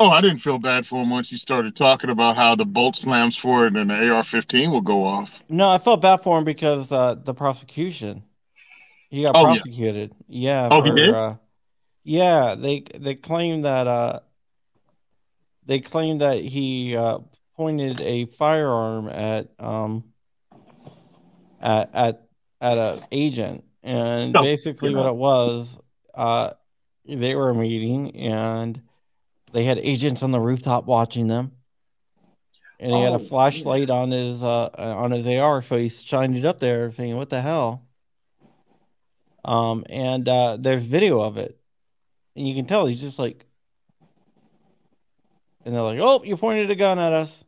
Oh, I didn't feel bad for him once he started talking about how the bolt slams for it and the AR-15 will go off. No, I felt bad for him because uh, the prosecution. He got Oh, prosecuted. Yeah. Oh, he did? Uh, yeah, they they claim that uh, they claim that he uh, pointed a firearm at um at at at a agent, and No, basically what it was, uh, they were meeting and they had agents on the rooftop watching them. And he had Oh, a flashlight on his uh on his AR, so he shined it up there, thinking, "What the hell?" Um, and uh, there's video of it, and you can tell he's just like, and they're like, "Oh, you pointed a gun at us."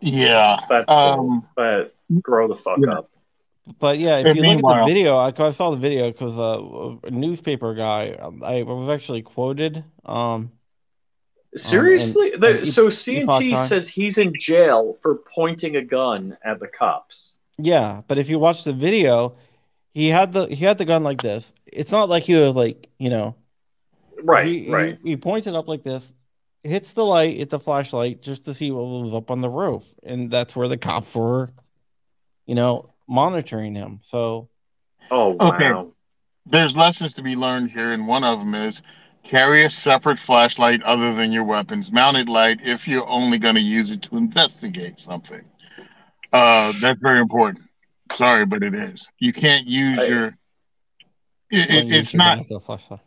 Yeah. But, Um, but grow the fuck yeah. up. But yeah, if you look at the video, I, I saw the video because uh, a newspaper guy, um, I was actually quoted. Um, Um, Seriously? and- The- and so CNT Time. says he's in jail for pointing a gun at the cops. Yeah, but if you watch the video, he had the he had the gun like this. It's not like he was like you know Right, he, right. He, he points it up like this, hits the light, hits the flashlight just to see what was up on the roof, and that's where the cops were, you know, monitoring him. So Oh Okay. there's lessons to be learned here, and one of them is carry a separate flashlight other than your weapons mounted light if you're only going to use it to investigate something. Uh, that's very important. Sorry, but it is. You can't use I- your. It, it, it's not. as a flashlight.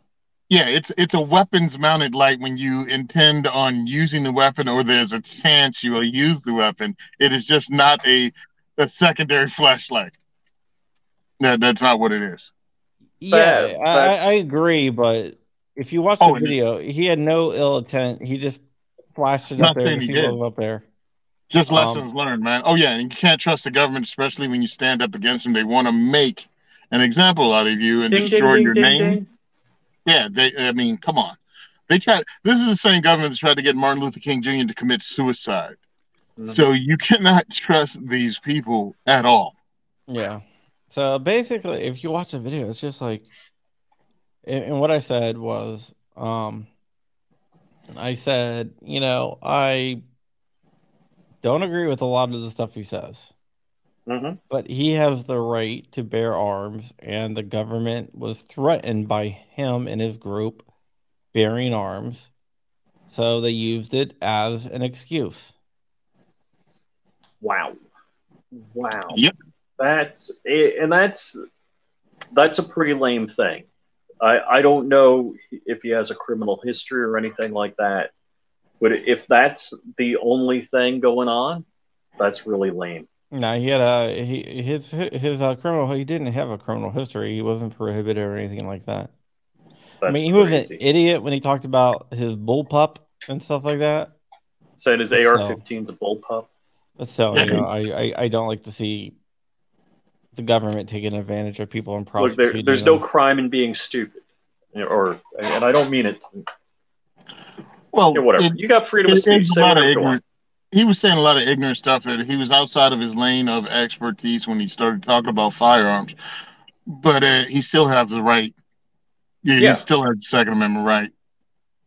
Yeah, it's it's a weapons mounted light when you intend on using the weapon or there's a chance you will use the weapon. It is just not a a secondary flashlight. That that's not what it is. Yeah, That- I, I, I agree, but if you watch Oh, the and- video, he had no ill intent. He just flashed it up there saying he did. up there. Just Um, lessons learned, man. Oh yeah, and you can't trust the government, especially when you stand up against them. They want to make an example out of you and Ding ding destroy ding your ding name. ding. Yeah, they. I mean, come on. They tried. This is the same government that tried to get Martin Luther King Jr. to commit suicide. Mhm. So you cannot trust these people at all. Yeah. So basically, if you watch the video, it's just like, and, and what I said was, um, I said, you know, I don't agree with a lot of the stuff he says, Mhm. but he has the right to bear arms, and the government was threatened by him and his group bearing arms, so they used it as an excuse. Wow. Wow. Yep. That's and that's that's a pretty lame thing. I I don't know if he has a criminal history or anything like that, but if that's the only thing going on, that's really lame. No, he had a he his his uh, criminal. He didn't have a criminal history. He wasn't prohibited or anything like that. That's I mean, he was an idiot when he talked about his bullpup and stuff like that. Said his So- AR-15's a bullpup. But still, you know, I, I I don't like to see the government taking advantage of people and Look, there, prosecuting. there's no crime in being stupid, or and I don't mean it. Well, Yeah, whatever. it- you got freedom of speech. Say a lot of whatever ignorant. He was saying a lot of ignorant stuff that he was outside of his lane of expertise when he started talking about firearms, but uh, he still has the right. Yeah, Yeah. he still has the Second Amendment right.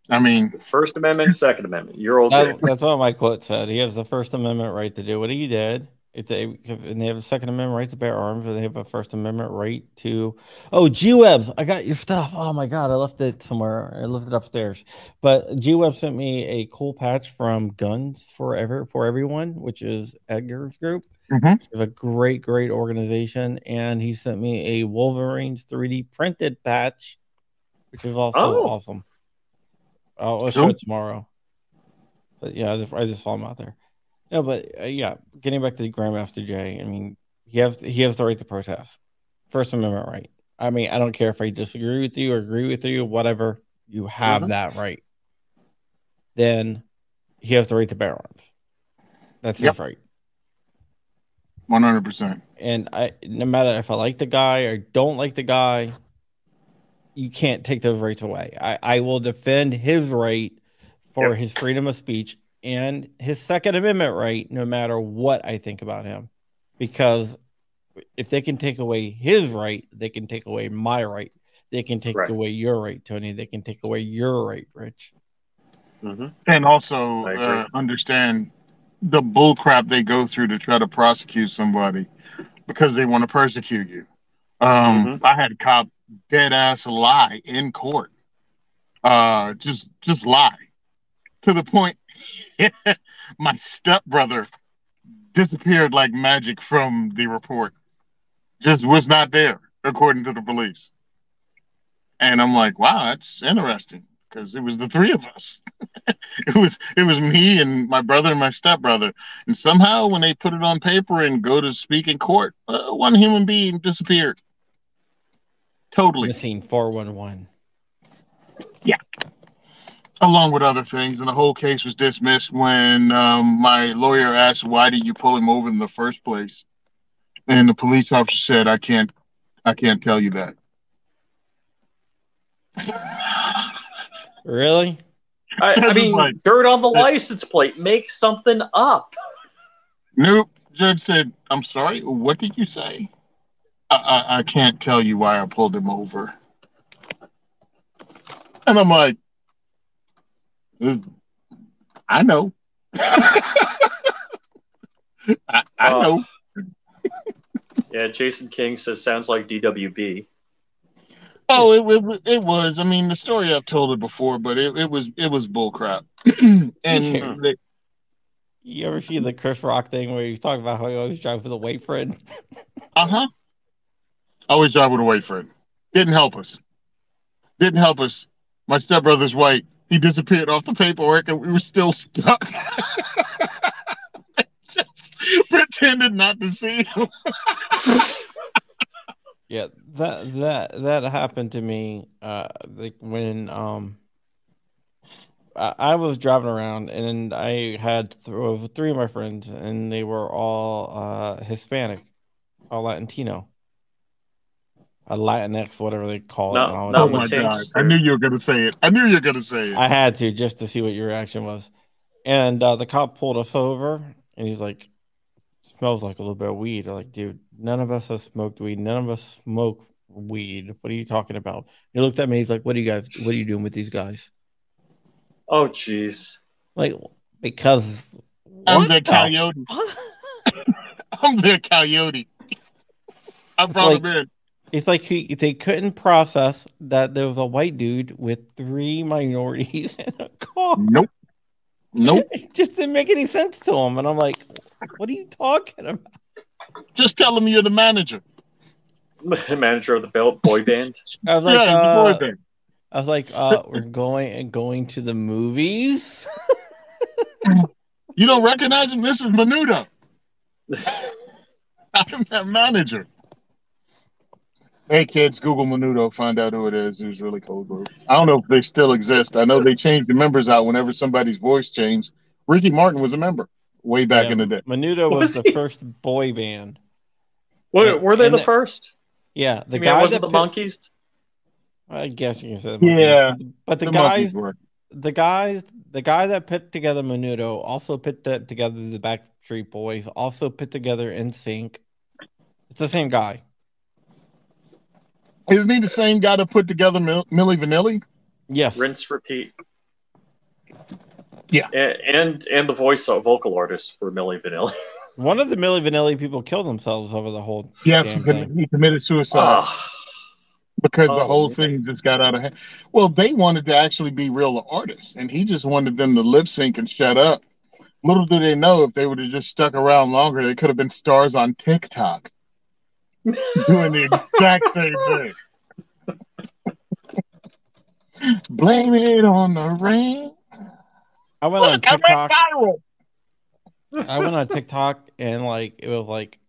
I mean, First Amendment, Second Amendment. You're all That, that's what my quote said. He has the First Amendment right to do what he did. If they and they have a Second Amendment right to bear arms, and they have a First Amendment right to. Oh, G Webs, I got your stuff. Oh my God, I left it somewhere. I left it upstairs. But G Web sent me a cool patch from Guns Forever for Everyone, which is Edgar's group. Mhm. It's a great, great organization, and he sent me a Wolverines 3D printed patch, which is also Oh. awesome. I'll, I'll show it tomorrow. But yeah, I just, I just saw him out there. No, but uh, yeah, getting back to Grandmaster Jay, I mean, he has he has the right to protest. First Amendment right. I mean, I don't care if I disagree with you or agree with you, whatever. You have Mhm. that right. Then he has the right to bear arms. That's Yep. his right. one hundred percent. And I, no matter if I like the guy or don't like the guy, you can't take those rights away. I, I will defend his right for Yep. his freedom of speech and his Second Amendment right, no matter what I think about him. Because if they can take away his right, they can take away my right. They can take Right. away your right, Tony. They can take away your right, Rich. hmm And also uh, understand the bullcrap they go through to try to prosecute somebody because they want to persecute you. Um, Mhm. I had a cop dead ass lie in court. Uh, just just lie to the point my stepbrother disappeared like magic from the report. Just was not there, according to the police. And I'm like, wow, that's interesting because it was the three of us. it was it was me and my brother and my stepbrother. And somehow, when they put it on paper and go to speak in court, uh, one human being disappeared. Totally, Missing 411. Along with other things. And the whole case was dismissed when um, my lawyer asked, "Why did you pull him over in the first place?" And the police officer said, "I can't, I can't tell you that." Really? I, I Judge mean, White. dirt on the license plate. Make something up. Nope. Judge said, I'm sorry, what did you say? I, I, I can't tell you why I pulled him over. And I'm like, "Uh, I know. I, I Oh. know. Yeah, Jason King says sounds like DWB. Oh, it, it, it was. I mean, the story I've told it before, but it, it was it was bullcrap. and Yeah. they, You ever see the Chris Rock thing where you talk about how he always drives with a white friend? Uh huh. Always drive with a white friend. Didn't help us. Didn't help us. My stepbrother's white. He disappeared off the paperwork and we were still stuck. Just pretended not to see him. Yeah, that that that happened to me. Uh, like when um, I, was driving around and I had th- three of my friends, and they were all uh Hispanic, all Latino, a Latinx, whatever they call No, it. I don't no. Oh my god. I knew you were gonna say it. I knew you were gonna say it. I had to just to see what your reaction was. And uh, the cop pulled us over and he's like, smells like a little bit of weed. I'm like, dude, none of us have smoked weed. None of us smoke weed. What are you talking about? He looked at me. He's like, what are you guys, what are you doing with these guys? Oh, jeez. Like, because I'm what the the coyote. I'm the coyote. I brought like- him in. It's like he, they couldn't process that there was a white dude with three minorities in a car. Nope. Nope. It just didn't make any sense to him. And I'm like, what are you talking about? Just tell him you're the manager. The Manager of the belt boy band. I was like, yeah, the uh, boy band. I was like, uh, we're going and going to the movies. You don't recognize him? This is Menudo. I'm that manager. Hey kids, Google Menudo, find out who it is. It was really cool, bro. I don't know if they still exist. I know they changed the members out whenever somebody's voice changed. Ricky Martin was a member. way back Yeah, in the day. Menudo was, Was the first boy band. Were, And- were they the the- first? Yeah, the you mean it guy wasn't that the put- Monkees? I guess you can say the Yeah, but the, The guys, the guys, the guy that put together Menudo also put that together the Backstreet Boys, also put together NSYNC. It's the same guy. Isn't he the same guy that put together Milli Vanilli? Yes. Rinse, repeat. Yeah. And and, and the voice of vocal artist for Milli Vanilli. One of the Milli Vanilli people killed themselves over the whole Yes, damn he, thing. he committed suicide Ah, because the oh, whole man. thing just got out of hand. Well, they wanted to actually be real artists, and he just wanted them to lip sync and shut up. Little did they know if they would have just stuck around longer, they could have been stars on TikTok doing the exact same thing. Blame it on the rain. I went on Look, I went TikTok. viral. I went on TikTok and like it was like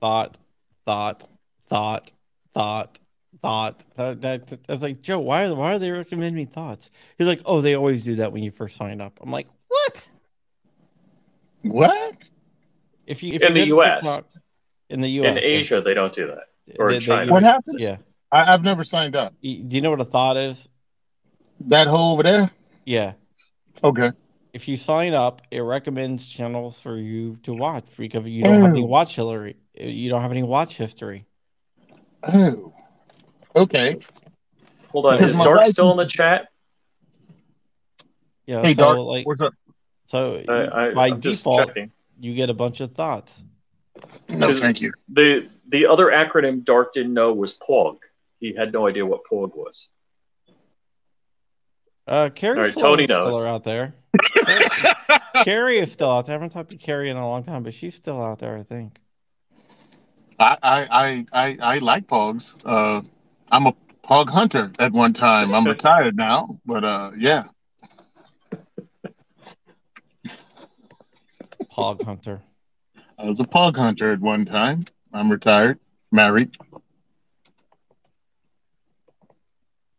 thought, thought, thought, thought, thought. That, that, I was like, Joe, why why are they recommending me thoughts? He's like, oh, they always do that when you first sign up. I'm like, what? What? If you if In you the US. TikTok- in the U.S. in Asia, they don't do that. or in they- they China. do What happens? Yeah. I, I've never signed up. Do you know what a thought is? That hole over there? Yeah. Okay. If you sign up, it recommends channels for you to watch because you don't have any Oh. watch history. You don't have any watch history. Oh. Okay. Hold on, Because is Dark wife- still in the chat? Yeah. Hey, so Dark, like what's up? so I, I, by I'm default, checking. you get a bunch of thoughts. No, thank you. The the other acronym Dark didn't know was POG. He had no idea what POG was. Uh, Carrie All right, Sloan's Tony still knows. out there. Carrie is still out there. I haven't talked to Carrie in a long time, but she's still out there, I think. I, I, I, I, I like pogs. Uh, I'm a pog hunter at one time. I'm retired now, but uh, yeah. Hog Hunter. I was a pog hunter at one time. I'm retired, married.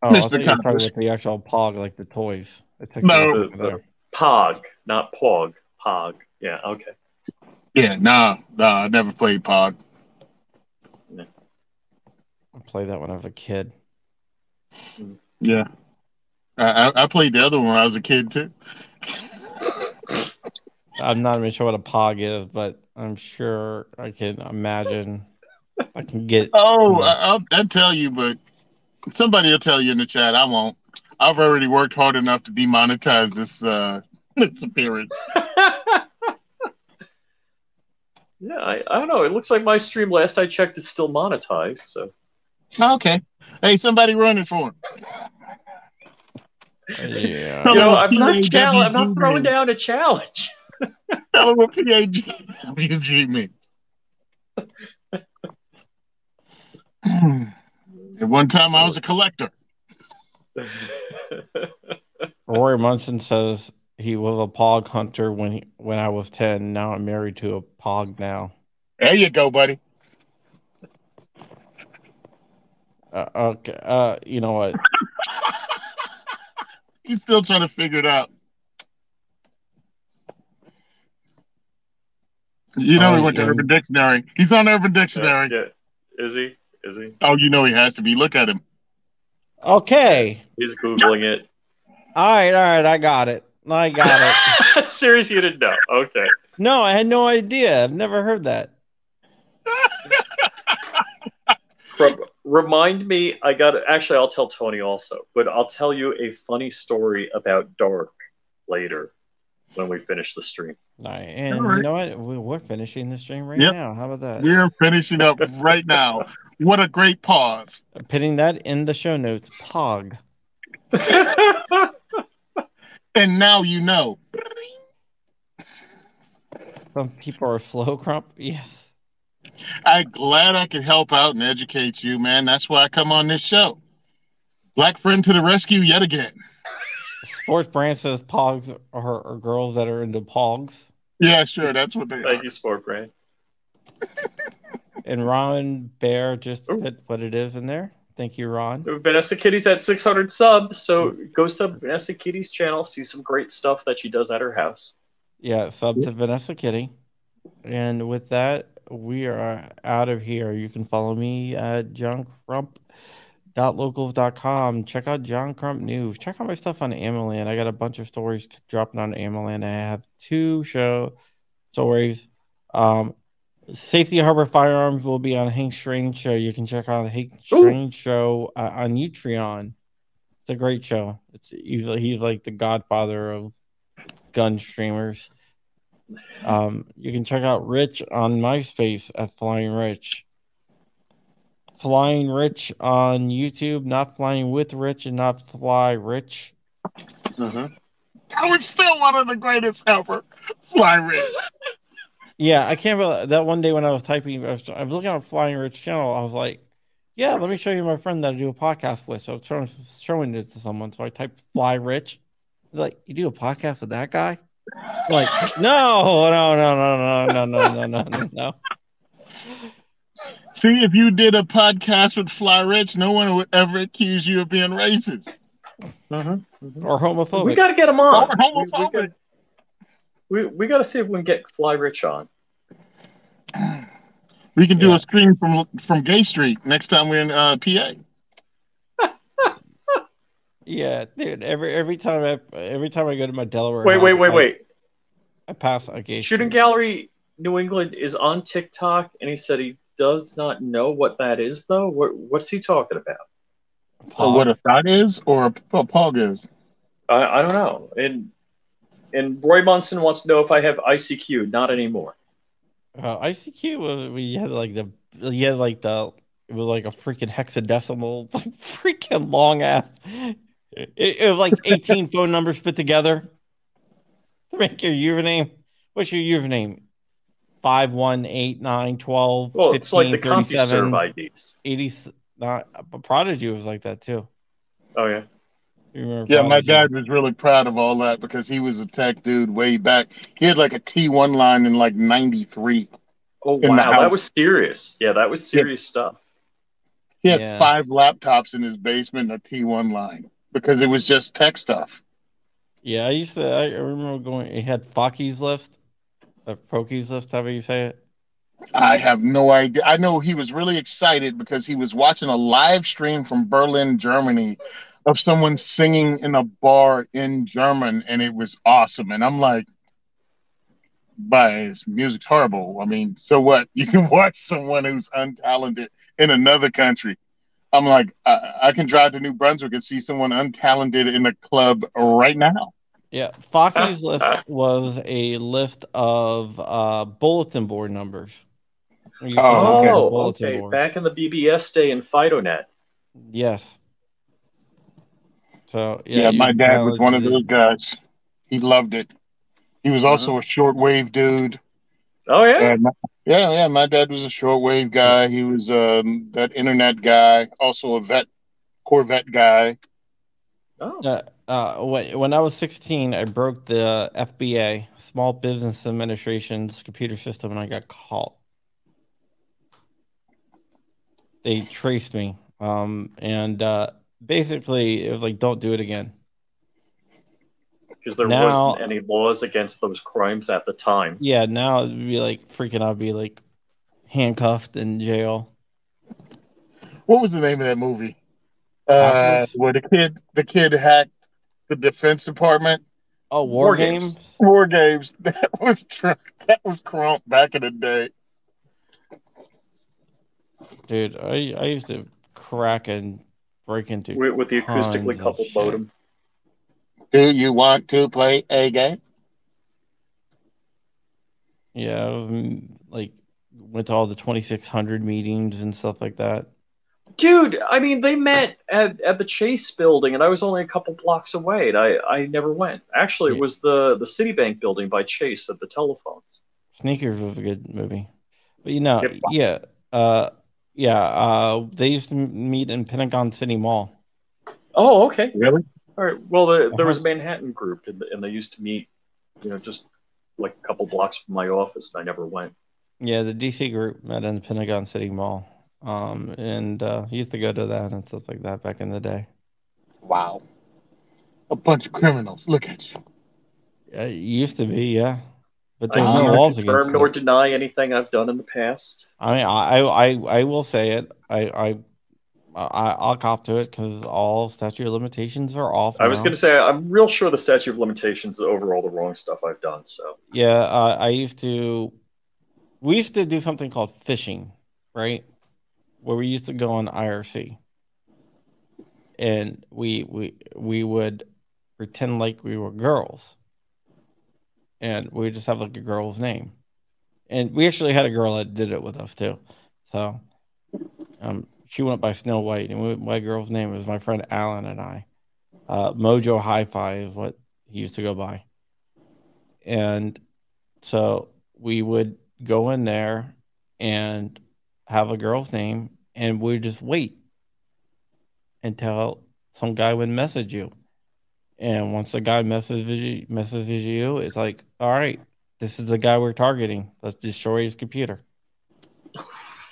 Oh, I Mr. thought you were talking Congress. the actual Pog, like the toys. It took No. me a. POG, not POG. POG. Yeah, okay. Yeah, nah, nah. I never played pog. I played that when I was a kid. Yeah, I, I, I played the other one when I was a kid too. I'm not even sure what a Pog is, but I'm sure I can imagine. I can get. Oh. I, I'll, I'll tell you, but somebody will tell you in the chat. I won't. I've already worked hard enough to demonetize this uh, this appearance. yeah, I, I don't know. It looks like my stream last I checked is still monetized. So Okay. Hey, somebody running for him. Yeah. you know, I'm not challenge. I'm not throwing down a challenge. Tell him what PAWG means. At one time, I was a collector. Rory Munson says he was a Pog hunter when he, when I was ten. Now I'm married to a Pog now. There you go, buddy. Uh, okay. Uh, you know what? He's still trying to figure it out. You know, Oh, he went to. Urban Dictionary. He's on Urban Dictionary. yeah. Is he? Is he? Oh, you know he has to be. Look at him. Okay. He's googling it. All right. All right. I got it. I got it. Serious, you didn't know. Okay. No, I had no idea. I've never heard that. Remind me. I got. Actually, I'll tell Tony also, but I'll tell you a funny story about Dark later when we finish the stream. All right. And All right. you know what? We- We're finishing the stream right Yep. now. How about that? We're finishing up right now. What a great pause. Putting that in the show notes. Pog. And now you know. Some people are flow crump. Yes. I'm glad I could help out and educate you, man. That's why I come on this show. Black friend to the rescue yet again. Sports brand says pogs are, are girls that are into pogs. Yeah, sure. That's what they are. Thank you, Sport Brand. And Ron Bear just Ooh. put what it is in there. Thank you, Ron. Vanessa Kitty's at 600 subs, so go sub Vanessa Kitty's channel. See some great stuff that she does at her house. Yeah, sub to Vanessa Kitty. And with that, we are out of here. You can follow me at johncrump.locals.com. Check out John Crump News. Check out my stuff on AmmoLand. I got a bunch of stories dropping on AmmoLand. I have two show stories. Um, Safety Harbor Firearms will be on Hank Strange show. You can check out Hank Strange show uh, on Utreon. It's a great show. It's usually he's like the godfather of gun streamers. Um, you can check out Rich on MySpace at Flying Rich. Flying Rich on YouTube, not flying with Rich and not fly Rich. Mhm. I was still one of the greatest ever. Fly Rich. Yeah, I can't believe that one day when I was typing, I was, I was looking at Flying Rich channel. I was like, "Yeah, let me show you my friend that I do a podcast with." So I was showing, showing it to someone. So I typed "Fly Rich." He's like, "You do a podcast with that guy?" I'm like, no, no, no, no, no, no, no, no, no, no, no. See, if you did a podcast with Fly Rich, no one would ever accuse you of being racist. Mhm. Mhm. Or homophobic. We got to get him on. Or We, we, homophobic. got, we, we got to see if we can get Fly Rich on. We can do Yeah. a stream from from Gay Street next time we're in uh, PA. yeah, dude. Every every time I every time I go to my Delaware. Wait, house, wait, wait, I- wait. I pass a gay Shooting street. Gallery New England is on TikTok, and he said he does not know what that is, though. What, what's he talking about? Or what a thought is, or a, a pog is. I, I don't know. And and Roy Munson wants to know if I have ICQ. Not anymore. Uh, ICQ was we had like the you had like the it was like a freaking hexadecimal freaking long ass. It, it was like 18 phone numbers put together to make your username. What's your username? 5, 1, 8, 9, 12, Well, 15, it's like the 37, CompuServe IDs. 80. Not, but Prodigy was like that too. Oh yeah. You remember Yeah, my dad was really proud of all that because he was a tech dude way back. He had like a T1 line in like 93. Oh wow, that was serious. Yeah, that was serious stuff. He had Yeah. five laptops in his basement and a T1 line because it was just tech stuff. Yeah, I used to. I I remember going. It had Focky's list, uh, Proky's list, however you say it. I have no idea. I know he was really excited because he was watching a live stream from Berlin, Germany, of someone singing in a bar in German, and it was awesome. And I'm like, but his music's horrible. I mean, so what? You can watch someone who's untalented in another country. I'm like, I, I can drive to New Brunswick and see someone untalented in a club right now. Yeah, Focky's list was a list of uh, bulletin board numbers. We used to Oh, okay. Oh, okay. Back in the BBS day in FidoNet. Yes. So Yeah, you my dad was one of those guys. He loved it. He was also a shortwave dude. Oh yeah. My- yeah, yeah. My dad was a shortwave guy. He was um, that internet guy. Also a vet, Corvette guy. Oh. Uh, uh, when when I was 16, I broke the SBA, Small Business Administration's computer system, and I got caught. They traced me, um, and uh, basically it was like, "Don't do it again." Because there Now- wasn't any laws against those crimes at the time. Yeah, now it'd be like freaking. I'd be like handcuffed in jail. What was the name of that movie? Uh, Apocalypse? where the kid, the kid hacked the Defense Department. Oh, war, War games. Games. War games. That was tr- that was crump back in the day. dude. I I used to crack and break into. With, with the acoustically coupled shit. modem. Do you want to play a game? Yeah, like went to all the 2600 meetings and stuff like that. Dude, I mean, they met at, at the Chase building, and I was only a couple blocks away, and I, I never went. Actually, it was the, the Citibank building by Chase at the telephones. Sneakers was a good movie, but you know, Yep. yeah, uh, yeah, uh, they used to meet in Pentagon City Mall. Oh, okay. Really? All right. Well, the, there Uh-huh. was a Manhattan group, and, and they used to meet, you know, just like a couple blocks from my office, and I never went. Yeah, the DC group met in the Pentagon City Mall, um, and uh, he used to go to that and stuff like that back in the day. Wow. A bunch of criminals. Look at you. Yeah, it used to be, yeah. but I there's no neither laws confirm against nor it. deny anything I've done in the past. I mean, I, I, I will say it. I, I, I I'll cop to it because all statute of limitations are off. I was going to say I'm real sure the statute of limitations is over all the wrong stuff I've done. So Yeah, uh, I used to. We used to do something called fishing, right? Where we used to go on IRC, and we we we would pretend like we were girls, and we just have like a girl's name, and we actually had a girl that did it with us too. So, um, she went by Snow White, and we, my girl's name was my friend Alan and I. Uh, Mojo Hi-Fi is what he used to go by, and so we would go in there and have a girl's name, and we'd just wait until some guy would message you. And once the guy messages you, messages you, it's like, all right, this is the guy we're targeting. Let's destroy his computer.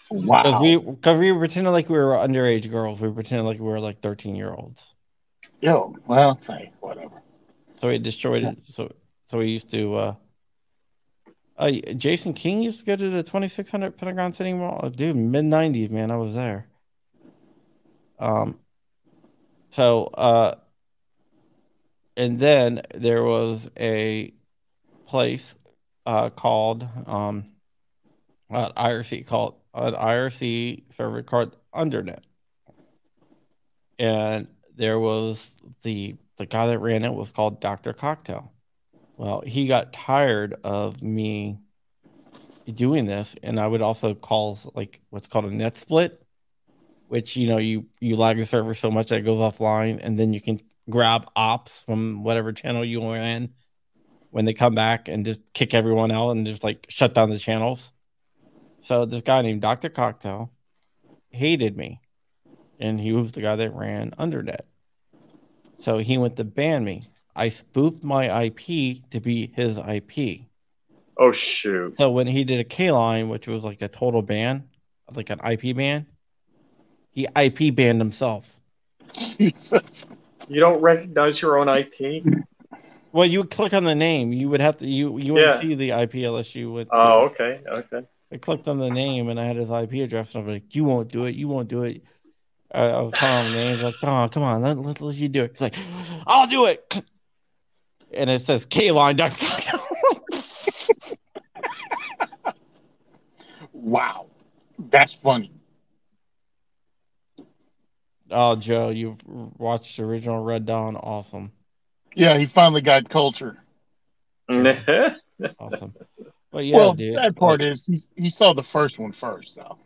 Because Wow. we, because we were pretending like we were underage girls. We pretended like we were like 13 year olds. Yo, well, hey, whatever. So we destroyed it. So, so we used to, uh, uh, Jason King used to go to the 2600 Pentagon City Mall. Uh, Dude, mid 90s, man. I was there. Um, so, uh, and then there was a place, uh, called, um, an IRC called, an IRC server called Undernet. And there was the, the guy that ran it was called Dr. Cocktail. Well, he got tired of me doing this, and I would also call like what's called a net split, which you know you you lag the server so much that it goes offline, and then you can grab ops from whatever channel you were in when they come back and just kick everyone out and just like shut down the channels. So this guy named Dr. Cocktail hated me, and he was the guy that ran Undernet. So he went to ban me. I spoofed my IP to be his IP. oh shoot, So when he did a K line, which was like a total ban, like an IP ban, he IP banned himself. Jesus. you don't recognize your own IP? Well, you would click on the name. You would have to you you wouldn't Yeah. see the IP unless you went. To, Oh, okay, okay. I clicked on the name and I had his IP address. And I'm like, "You won't do it. You won't do it." I, I was calling him names like, "Come on, come on, let, let, let you do it." He's like, "I'll do it," and it says K line. Wow. That's funny. oh, Joe, you've watched the original Red Dawn. Awesome, Yeah, he finally got culture. awesome. But yeah, well, dude, the sad part like, is he, he saw the first one first, though.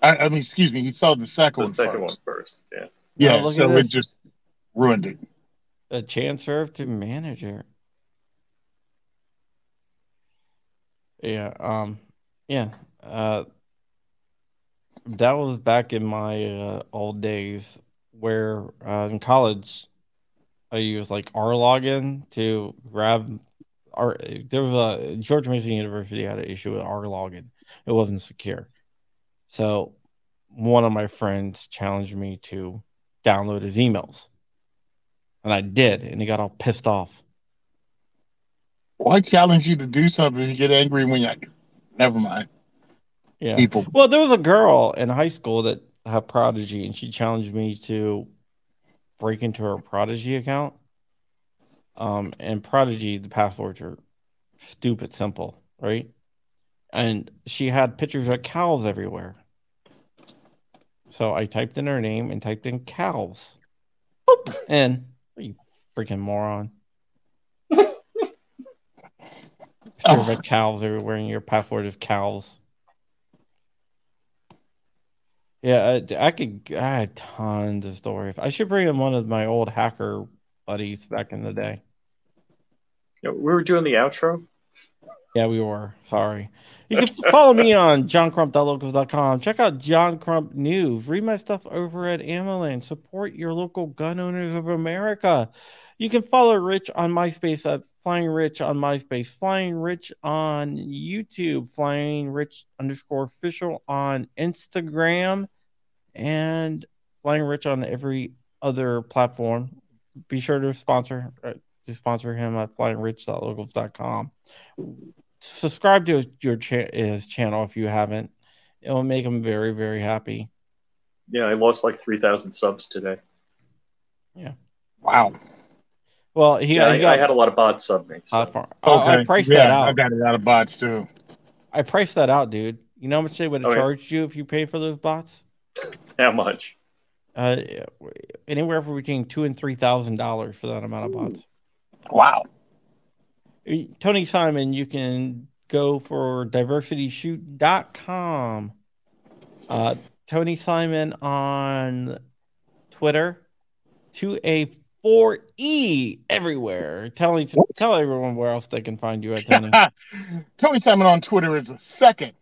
I, I mean, excuse me, he saw the second the one second first. one first. Yeah. Yeah, Oh, so it just ruined it. A transfer to manager. Yeah, um, yeah. Uh, that was back in my uh, old days where uh, in college I used like R login to grab our There was a George Mason University had an issue with R login. It wasn't secure, so one of my friends challenged me to download his emails. And I did, and he got all pissed off. Why challenge you to do something if you get angry when you never mind. Yeah. People Well, there was a girl in high school that had Prodigy, and she challenged me to break into her Prodigy account. Um, and Prodigy, the passwords are stupid simple, right? And she had pictures of cows everywhere. So I typed in her name and typed in cows. Boop, and freaking moron. Picture of Oh. cows everywhere, and your password is cows. Yeah, I, I could. I had tons of stories. I should bring in one of my old hacker buddies back in the day. You know, we were doing the outro. Yeah, we were. Sorry. You can follow me on johncrump.locals.com. Check out John Crump News. Read my stuff over at AmmoLand. Support your local gun owners of America. You can follow Rich on MySpace at Flying Rich on MySpace, Flying Rich on YouTube, Flying Rich underscore official on Instagram, and Flying Rich on every other platform. Be sure to sponsor. Uh, to sponsor him at flyingrich.locals.com. Subscribe to his, your cha- his channel if you haven't. It will make him very, very happy. Yeah, I lost like three thousand subs today. Yeah. Wow. Well, he, Yeah, he I, got I had a lot of bots sub me. so- platform. I- I, Okay. priced yeah, that out. I got a lot of bots too. I priced that out, dude. You know how much they would have yeah. charged you if you paid for those bots? How much? Uh, anywhere from between two and three thousand dollars for that amount of bots. Wow. Tony Simon, you can go for diversityshoot.com. Uh, Tony Simon on Twitter, 2A4E everywhere. Tell, tell everyone where else they can find you at, Tony. Tony Simon on Twitter is a second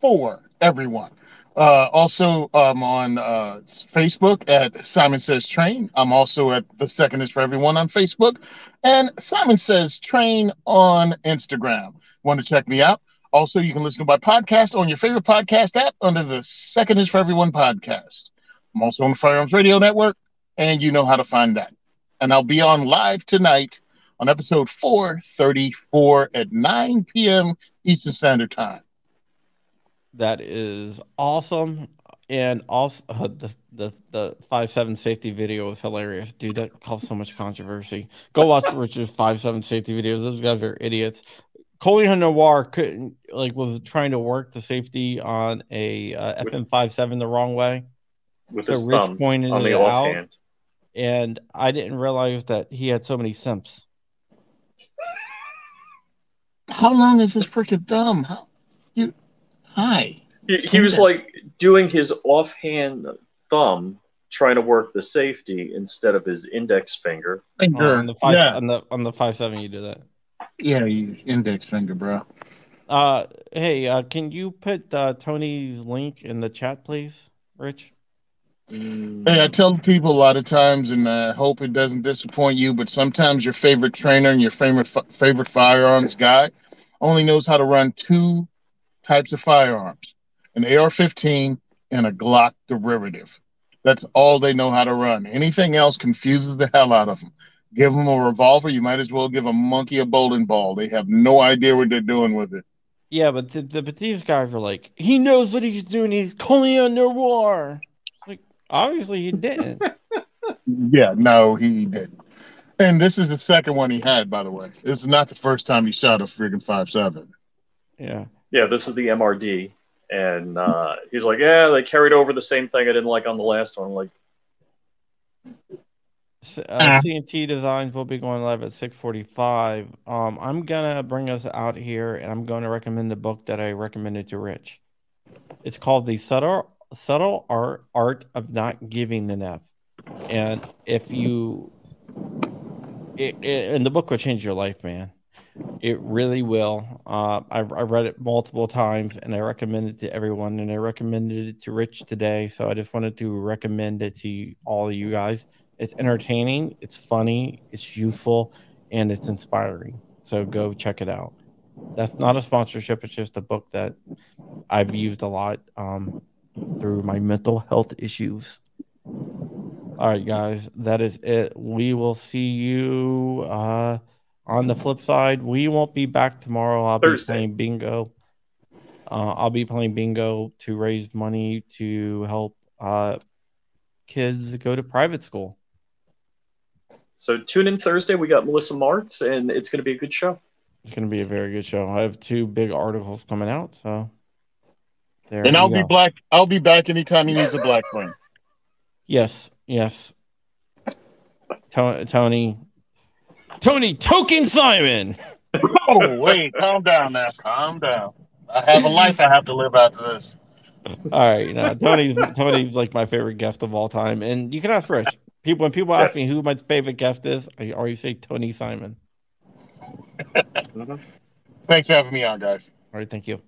for everyone. Uh, also, um, on uh, Facebook at Simon Says Train. I'm also at The Second is for Everyone on Facebook. And Simon Says Train on Instagram. Want to check me out? Also, you can listen to my podcast on your favorite podcast app under the Second is for Everyone podcast. I'm also on the Firearms Radio Network, and you know how to find that. And I'll be on live tonight on episode 434 at 9 p.m. Eastern Standard Time. That is awesome. And also, uh, the the the five seven safety video was hilarious, dude. That caused so much controversy. Go watch Richard's five seven safety videos. Those guys are idiots. Colion Noir couldn't like was trying to work the safety on a uh, FN five seven the wrong way. With So his Rich thumb pointed on it the out, offhand. And I didn't realize that he had so many simps. How long is this freaking thumb? How you? Hi. He, he was like doing his offhand thumb trying to work the safety instead of his index finger. Finger. on the five yeah, on the on the five seven, you do that. yeah, you index finger, bro. Uh, hey, uh, can you put uh, Tony's link in the chat, please, Rich? Hey, I mm. tell people a lot of times, and I hope it doesn't disappoint you, but sometimes your favorite trainer and your favorite favorite firearms guy only knows how to run two types of firearms: an AR-15 and a Glock derivative. That's all they know how to run. Anything else confuses the hell out of them. Give them a revolver, you might as well give a monkey a bowling ball. They have no idea what they're doing with it. Yeah, but the, the but these guys are like, he knows what he's doing. He's Colion Noir. Like, obviously he didn't. Yeah, no, he didn't. And this is the second one he had, by the way. This is not the first time he shot a friggin' five seven. yeah. Yeah, this is the MRD. And uh, he's like, yeah, they carried over the same thing I didn't like on the last one. I'm like, S- Uh, Ah. CNT Designs will be going live at 6:45. Um, I'm gonna bring us out here, and I'm going to recommend the book that I recommended to Rich. It's called "The Subtle Subtle Art Art of Not Giving Enough," and if you, it, it and the book will change your life, man. It really will. Uh, I've I read it multiple times, and I recommend it to everyone, and I recommended it to Rich today. So I just wanted to recommend it to all of you guys. It's entertaining, it's funny, it's youthful, and it's inspiring. So go check it out. That's not a sponsorship, it's just a book that I've used a lot um, through my mental health issues. All right, guys, that is it. We will see you uh, on the flip side. We won't be back tomorrow. I'll Thursday. be playing bingo. Uh, I'll be playing bingo to raise money to help uh, kids go to private school. so tune in Thursday. We got Melissa Martz, and it's going to be a good show. It's going to be a very good show. I have two big articles coming out, so there And I'll be black. I'll be back anytime he needs a black friend. Yes, yes. To- Tony, Tony Token Simon. Oh wait, calm down now. Calm down. I have a life I have to live after this. All right, no, Tony's Tony's like my favorite guest of all time, and you can ask Rich. People when people ask me who my favorite guest is, I always say Tony Simon. Thanks for having me on, guys. All right, thank you.